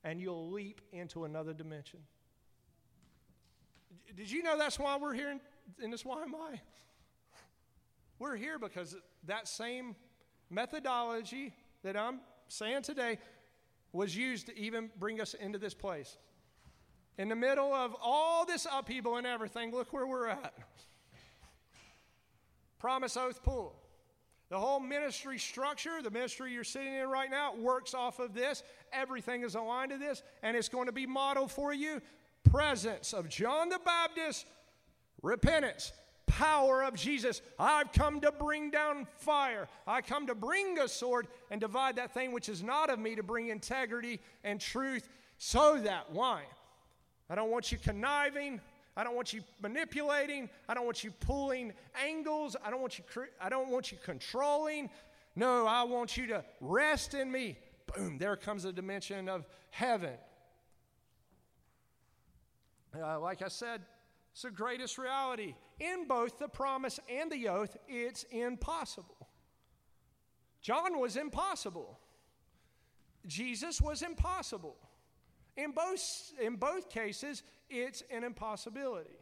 and you'll leap into another dimension. Did you know that's why we're here in, in this Why Am I? We're here because that same methodology that I'm saying today was used to even bring us into this place. In the middle of all this upheaval and everything, look where we're at. Promise, oath, Pool. The whole ministry structure, the ministry you're sitting in right now, works off of this. Everything is aligned to this, and it's going to be modeled for you. presence of John the Baptist, repentance, power of Jesus. I've come to bring down fire. I come to bring a sword and divide that thing which is not of me to bring integrity and truth so that, why? I don't want you conniving. I don't want you manipulating. I don't want you pulling angles. I don't want you, I don't want you controlling. No, I want you to rest in me. Boom, there comes a dimension of heaven. Uh, like I said, it's the greatest reality. In both the promise and the oath, it's impossible. John was impossible. Jesus was impossible. In both, in both cases, it's an impossibility.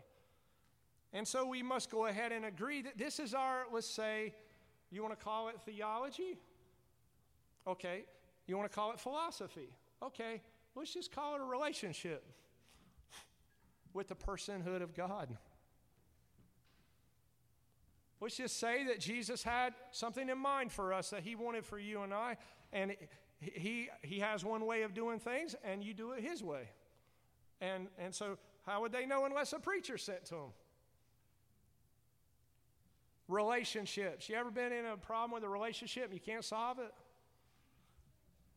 And so we must go ahead and agree that this is our, let's say, you want to call it theology? Okay. You want to call it philosophy? Okay. Let's just call it a relationship with the personhood of God. Let's just say that Jesus had something in mind for us that he wanted for you and I, and he, he has one way of doing things, and you do it his way. And, and so, how would they know unless a preacher sent to them? Relationships. You ever been in a problem with a relationship and you can't solve it?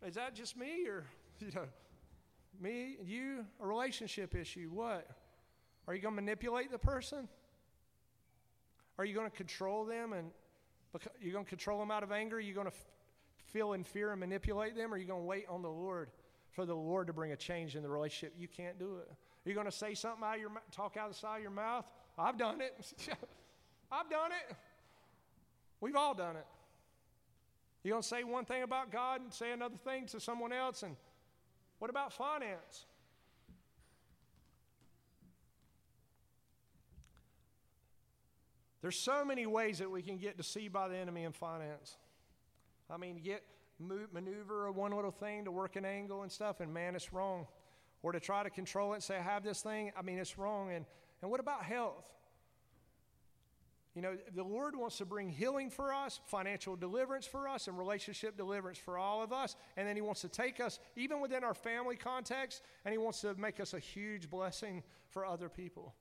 Is that just me or, (laughs) you know, me, you, a relationship issue? What? Are you going to manipulate the person? Are you going to control them and you're going to control them out of anger? Are you going to feel in fear and manipulate them? Or are you going to wait on the Lord for the Lord to bring a change in the relationship? You can't do it. Are you going to say something out of your talk out of the side of your mouth? I've done it. (laughs) I've done it. We've all done it. You're going to say one thing about God and say another thing to someone else. And what about finance? There's so many ways that we can get deceived by the enemy in finance. I mean, get maneuver one little thing to work an angle and stuff, and man, it's wrong. Or to try to control it and say, I have this thing, I mean, it's wrong. And, and what about health? You know, the Lord wants to bring healing for us, financial deliverance for us, and relationship deliverance for all of us. And then He wants to take us, even within our family context, and He wants to make us a huge blessing for other people.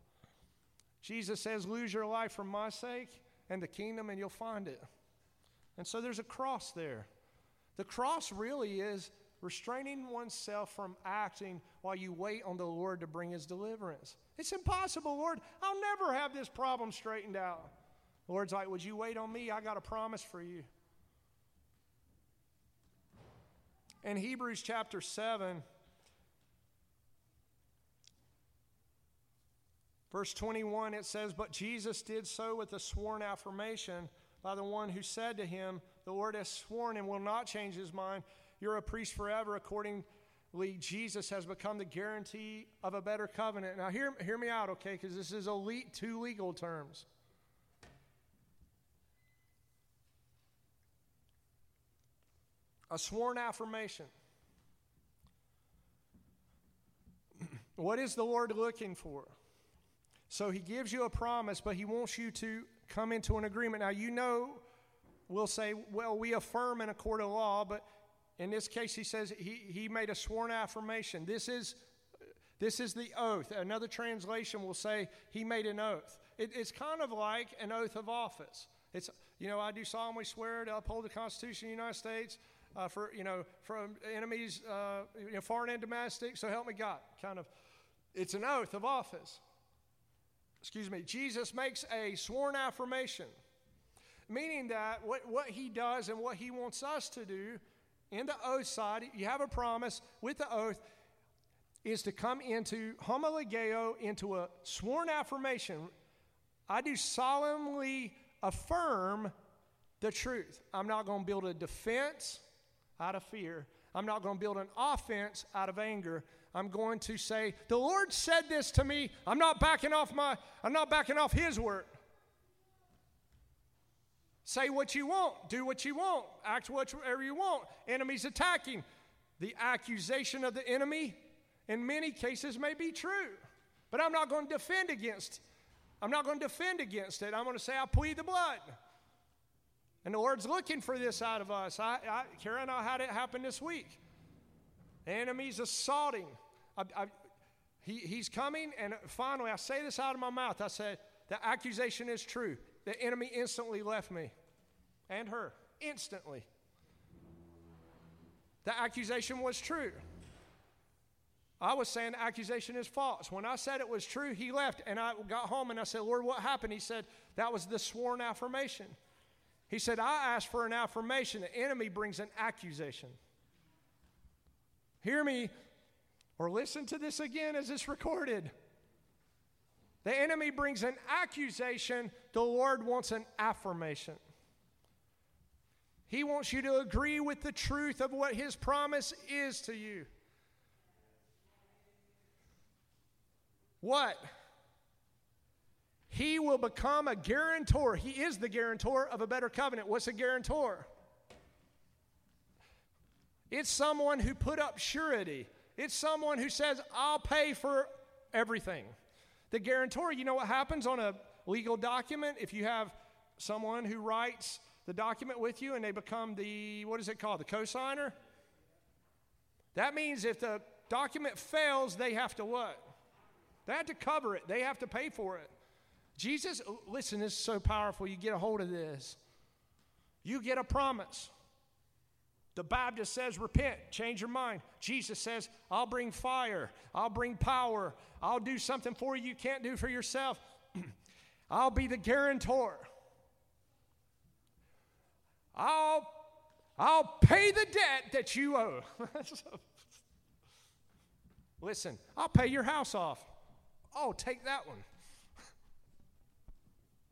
Jesus says, Lose your life for my sake and the kingdom, and you'll find it. And so there's a cross there. The cross really is restraining oneself from acting while you wait on the Lord to bring his deliverance. It's impossible, Lord. I'll never have this problem straightened out. The Lord's like, Would you wait on me? I got a promise for you. In Hebrews chapter 7, Verse 21, it says, But Jesus did so with a sworn affirmation by the one who said to him, The Lord has sworn and will not change his mind. You're a priest forever. Accordingly, Jesus has become the guarantee of a better covenant. Now, hear, hear me out, okay, because this is elite, two legal terms. A sworn affirmation. (clears throat) what is the Lord looking for? So he gives you a promise, but he wants you to come into an agreement. Now, you know, we'll say, well, we affirm in a court of law, but in this case, he says he, he made a sworn affirmation. This is, this is the oath. Another translation will say he made an oath. It, it's kind of like an oath of office. It's, you know, I do solemnly swear to uphold the Constitution of the United States uh, for, you know, from enemies, uh, you know, foreign and domestic, so help me God. Kind of, it's an oath of office excuse me, Jesus makes a sworn affirmation, meaning that what, what he does and what he wants us to do in the oath side, you have a promise with the oath, is to come into homologeo, into a sworn affirmation. I do solemnly affirm the truth. I'm not going to build a defense out of fear. I'm not going to build an offense out of anger. I'm going to say, The Lord said this to me. I'm not backing off my, I'm not backing off his word. Say what you want, do what you want, act whatever you want. Enemies attacking. The accusation of the enemy in many cases may be true. But I'm not going to defend against. I'm not going to defend against it. I'm going to say I plead the blood. And the Lord's looking for this out of us. I, I, Kara and I had it happen this week. Enemies assaulting. I, I, he, he's coming, and finally, I say this out of my mouth. I said, The accusation is true. The enemy instantly left me and her. Instantly. The accusation was true. I was saying the accusation is false. When I said it was true, he left. And I got home and I said, Lord, what happened? He said, That was the sworn affirmation. He said, I asked for an affirmation. The enemy brings an accusation. Hear me or listen to this again as it's recorded. The enemy brings an accusation, the Lord wants an affirmation. He wants you to agree with the truth of what His promise is to you. What? He will become a guarantor. He is the guarantor of a better covenant. What's a guarantor? It's someone who put up surety. It's someone who says, I'll pay for everything. The guarantor, you know what happens on a legal document if you have someone who writes the document with you and they become the, what is it called, the cosigner? That means if the document fails, they have to what? They have to cover it, they have to pay for it. Jesus, listen, this is so powerful. You get a hold of this. You get a promise. The Baptist says, repent, change your mind. Jesus says, I'll bring fire, I'll bring power, I'll do something for you you can't do for yourself. (clears throat) I'll be the guarantor. I'll, I'll pay the debt that you owe. (laughs) Listen, I'll pay your house off. Oh, take that one.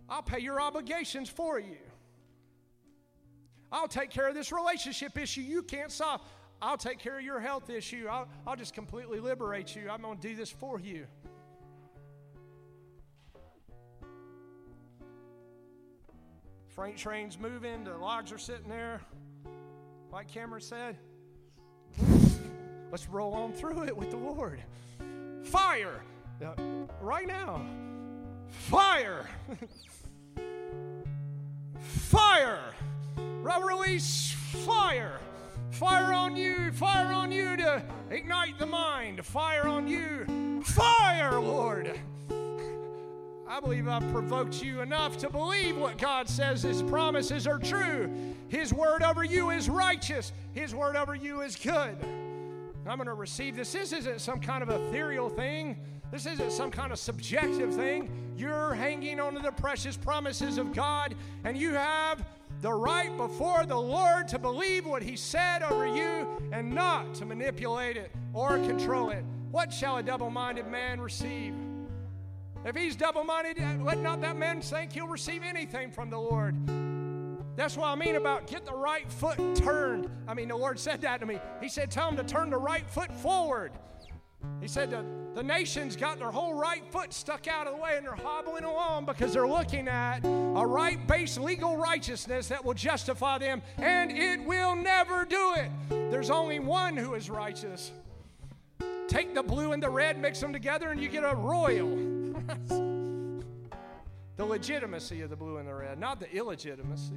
I'll pay your obligations for you. I'll take care of this relationship issue you can't solve. I'll take care of your health issue. I'll, I'll just completely liberate you. I'm going to do this for you. Freight train's moving, the logs are sitting there. Like Cameron said, let's roll on through it with the Lord. Fire! Uh, right now. Fire! (laughs) fire! Release fire! Fire on you, fire on you to ignite the mind, fire on you, fire, Lord! I believe I've provoked you enough to believe what God says His promises are true. His word over you is righteous, His word over you is good. I'm going to receive this. This isn't some kind of ethereal thing. This isn't some kind of subjective thing. You're hanging on to the precious promises of God, and you have the right before the Lord to believe what He said over you and not to manipulate it or control it. What shall a double minded man receive? If he's double minded, uh, let not that man think he'll receive anything from the Lord. That's what I mean about get the right foot turned. I mean, the Lord said that to me. He said, Tell him to turn the right foot forward. He said the, the nation's got their whole right foot stuck out of the way and they're hobbling along because they're looking at a right based legal righteousness that will justify them, and it will never do it. There's only one who is righteous. Take the blue and the red, mix them together, and you get a royal. (laughs) the legitimacy of the blue and the red, not the illegitimacy.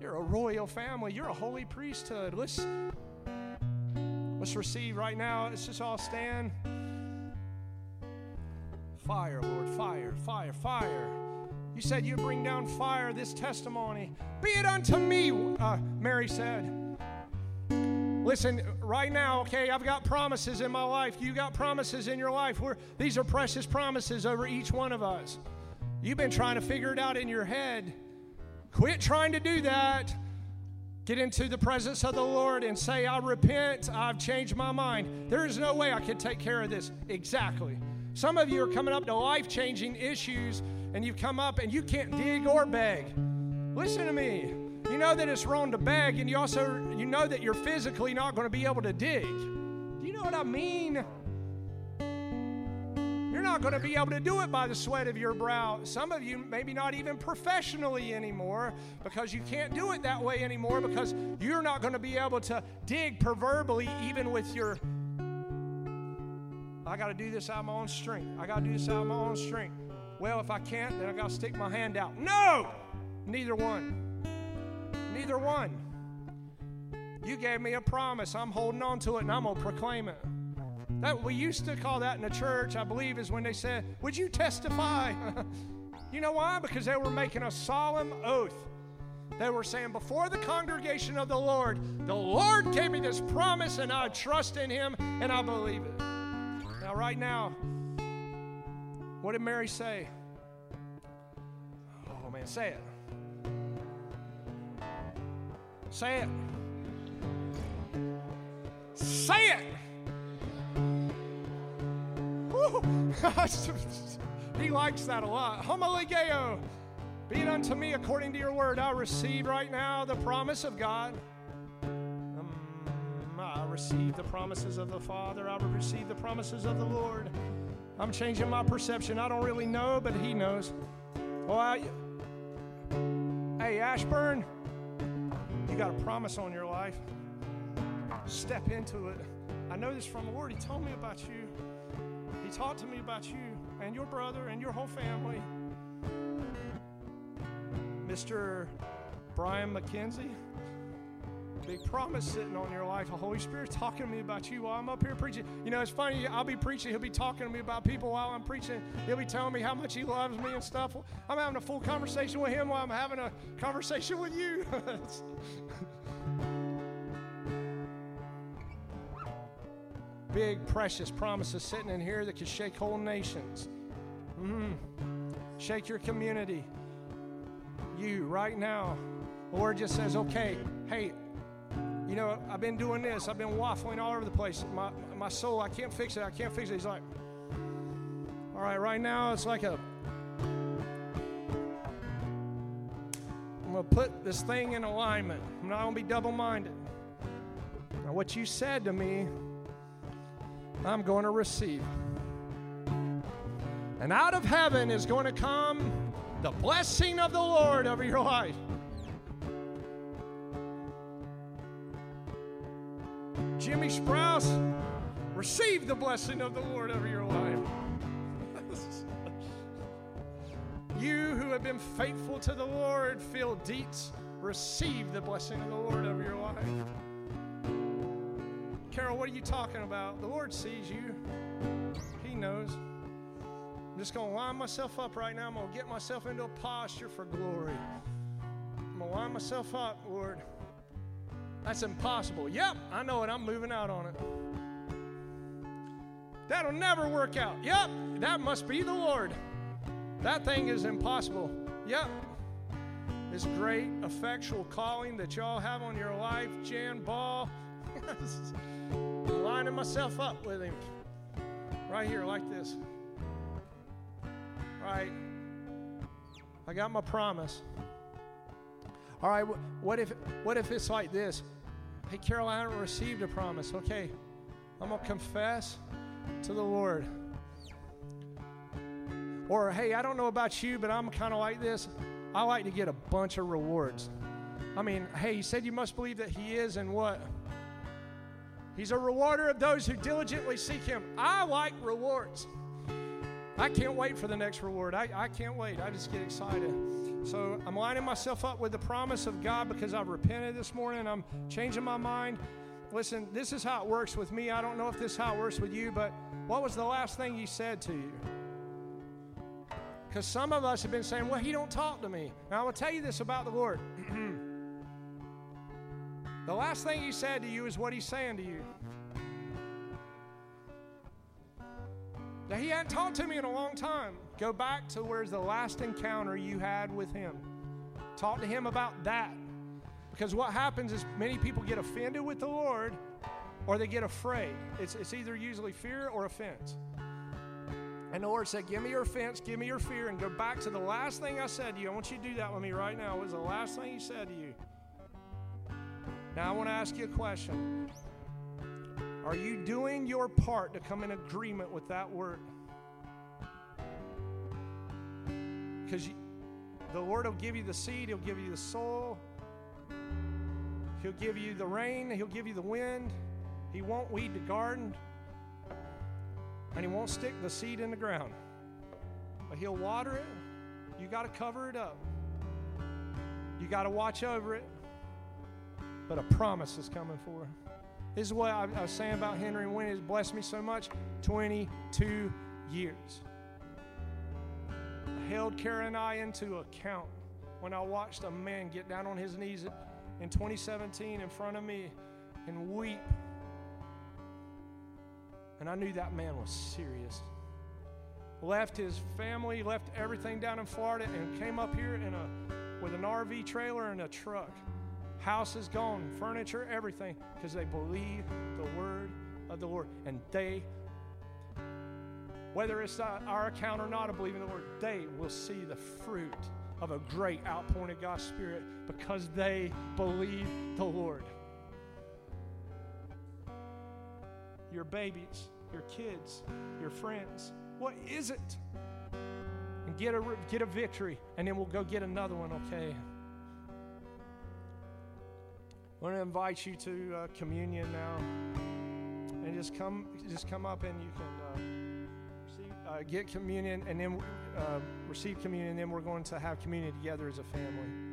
You're a royal family, you're a holy priesthood. Let's Let's receive right now. Let's just all stand. Fire, Lord, fire, fire, fire. You said you'd bring down fire, this testimony. Be it unto me, uh, Mary said. Listen, right now, okay, I've got promises in my life. You got promises in your life. We're, these are precious promises over each one of us. You've been trying to figure it out in your head. Quit trying to do that. Get into the presence of the Lord and say, I repent, I've changed my mind. There is no way I can take care of this. Exactly. Some of you are coming up to life changing issues and you've come up and you can't dig or beg. Listen to me. You know that it's wrong to beg, and you also you know that you're physically not going to be able to dig. Do you know what I mean? You're not going to be able to do it by the sweat of your brow. Some of you, maybe not even professionally anymore, because you can't do it that way anymore, because you're not going to be able to dig proverbially even with your. I got to do this out of my own strength. I got to do this out of my own strength. Well, if I can't, then I got to stick my hand out. No! Neither one. Neither one. You gave me a promise. I'm holding on to it and I'm going to proclaim it. That we used to call that in the church, I believe, is when they said, Would you testify? (laughs) you know why? Because they were making a solemn oath. They were saying, Before the congregation of the Lord, the Lord gave me this promise, and I trust in Him and I believe it. Now, right now, what did Mary say? Oh, man, say it. Say it. Say it. (laughs) He likes that a lot. Homolegeo. Be it unto me according to your word. I receive right now the promise of God. Um, I receive the promises of the Father. I receive the promises of the Lord. I'm changing my perception. I don't really know, but He knows. Well, I, hey, Ashburn, you got a promise on your life. Step into it. I know this from the Lord. He told me about you. He talked to me about you and your brother and your whole family. Mr. Brian McKenzie, big promise sitting on your life. The Holy Spirit talking to me about you while I'm up here preaching. You know, it's funny. I'll be preaching. He'll be talking to me about people while I'm preaching. He'll be telling me how much he loves me and stuff. I'm having a full conversation with him while I'm having a conversation with you. (laughs) big, precious promises sitting in here that can shake whole nations. Mm-hmm. Shake your community. You, right now, the Lord just says, okay, hey, you know, I've been doing this. I've been waffling all over the place. My, my soul, I can't fix it. I can't fix it. He's like, all right, right now, it's like a. I'm going to put this thing in alignment. I'm not going to be double minded. Now, what you said to me I'm going to receive. And out of heaven is going to come the blessing of the Lord over your life. Jimmy Sprouse, receive the blessing of the Lord over your life. (laughs) you who have been faithful to the Lord, Phil Dietz, receive the blessing of the Lord over your life. Carol, what are you talking about? The Lord sees you, He knows. I'm just going to line myself up right now. I'm going to get myself into a posture for glory. I'm going to line myself up, Lord. That's impossible. Yep, I know it. I'm moving out on it. That'll never work out. Yep, that must be the Lord. That thing is impossible. Yep. This great effectual calling that y'all have on your life, Jan Ball. (laughs) lining myself up with him right here, like this. Right. I got my promise. All right, what if what if it's like this? Hey, Carol, I haven't received a promise. Okay, I'm gonna confess to the Lord. Or hey, I don't know about you, but I'm kind of like this. I like to get a bunch of rewards. I mean, hey, you said you must believe that he is, and what? He's a rewarder of those who diligently seek Him. I like rewards. I can't wait for the next reward. I, I can't wait. I just get excited. So I'm lining myself up with the promise of God because I've repented this morning. I'm changing my mind. Listen, this is how it works with me. I don't know if this is how it works with you, but what was the last thing He said to you? Because some of us have been saying, well, He don't talk to me. Now, I will tell you this about the Lord. (clears throat) The last thing he said to you is what he's saying to you. Now, he hadn't talked to me in a long time. Go back to where's the last encounter you had with him. Talk to him about that. Because what happens is many people get offended with the Lord or they get afraid. It's, it's either usually fear or offense. And the Lord said, Give me your offense, give me your fear, and go back to the last thing I said to you. I want you to do that with me right now. What was the last thing he said to you? Now, I want to ask you a question. Are you doing your part to come in agreement with that word? Because the Lord will give you the seed, He'll give you the soil, He'll give you the rain, He'll give you the wind. He won't weed the garden, and He won't stick the seed in the ground. But He'll water it. You got to cover it up, you got to watch over it but a promise is coming for her. This is what I, I was saying about Henry and Winnie. It's blessed me so much. 22 years. I held Kara and I into account when I watched a man get down on his knees in 2017 in front of me and weep. And I knew that man was serious. Left his family, left everything down in Florida, and came up here in a, with an RV trailer and a truck. House is gone, furniture, everything, because they believe the word of the Lord. And they, whether it's uh, our account or not of believing the word, they will see the fruit of a great outpouring of God's Spirit because they believe the Lord. Your babies, your kids, your friends, what is it? And get a, get a victory, and then we'll go get another one, okay? I want to invite you to uh, communion now, and just come, just come up, and you can uh, receive, uh, get communion, and then uh, receive communion. And then we're going to have communion together as a family.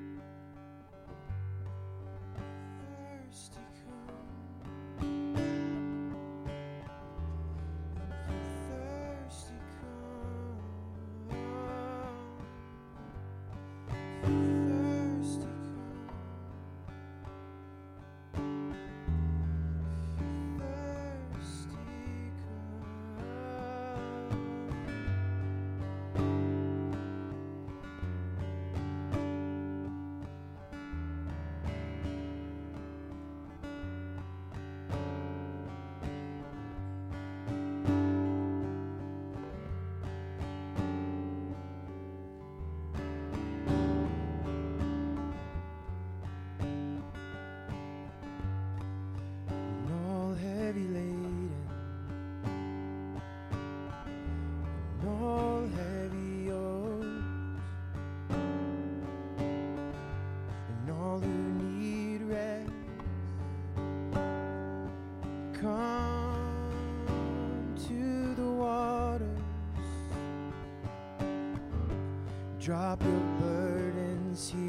Drop your burdens here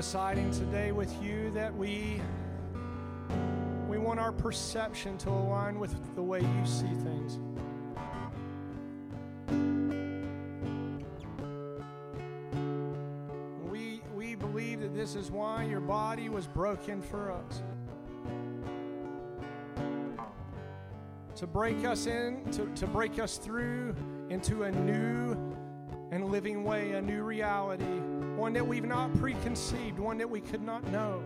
deciding today with you that we we want our perception to align with the way you see things. We we believe that this is why your body was broken for us. To break us in, to, to break us through into a new and living way, a new reality, one that we've not preconceived, one that we could not know.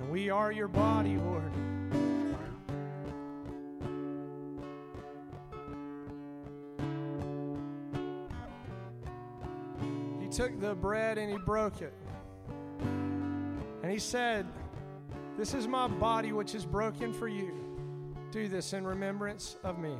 And we are your body, Lord. He took the bread and he broke it. And he said, This is my body which is broken for you. Do this in remembrance of me.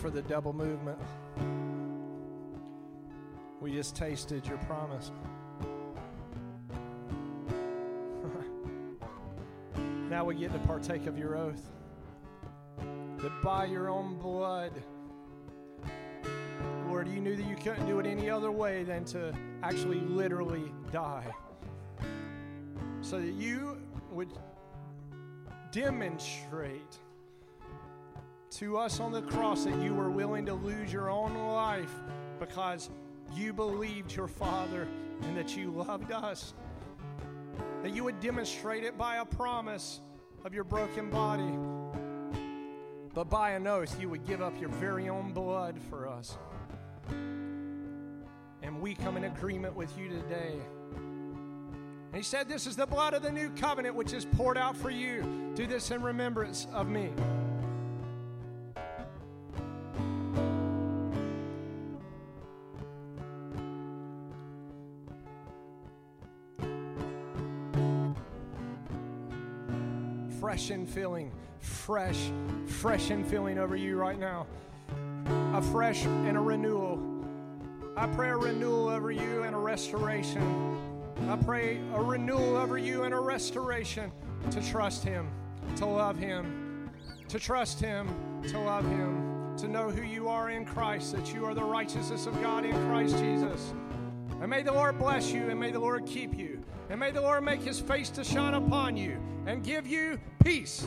For the double movement. We just tasted your promise. (laughs) now we get to partake of your oath. That by your own blood, Lord, you knew that you couldn't do it any other way than to actually literally die. So that you would demonstrate to us on the cross that you were willing to lose your own life because you believed your Father and that you loved us. That you would demonstrate it by a promise of your broken body, but by an oath, you would give up your very own blood for us. And we come in agreement with you today. And he said, This is the blood of the new covenant which is poured out for you. Do this in remembrance of me. Fresh and filling, fresh, fresh and filling over you right now. A fresh and a renewal. I pray a renewal over you and a restoration. I pray a renewal over you and a restoration to trust Him, to love Him, to trust Him, to love Him, to know who you are in Christ, that you are the righteousness of God in Christ Jesus. And may the Lord bless you, and may the Lord keep you, and may the Lord make his face to shine upon you and give you peace.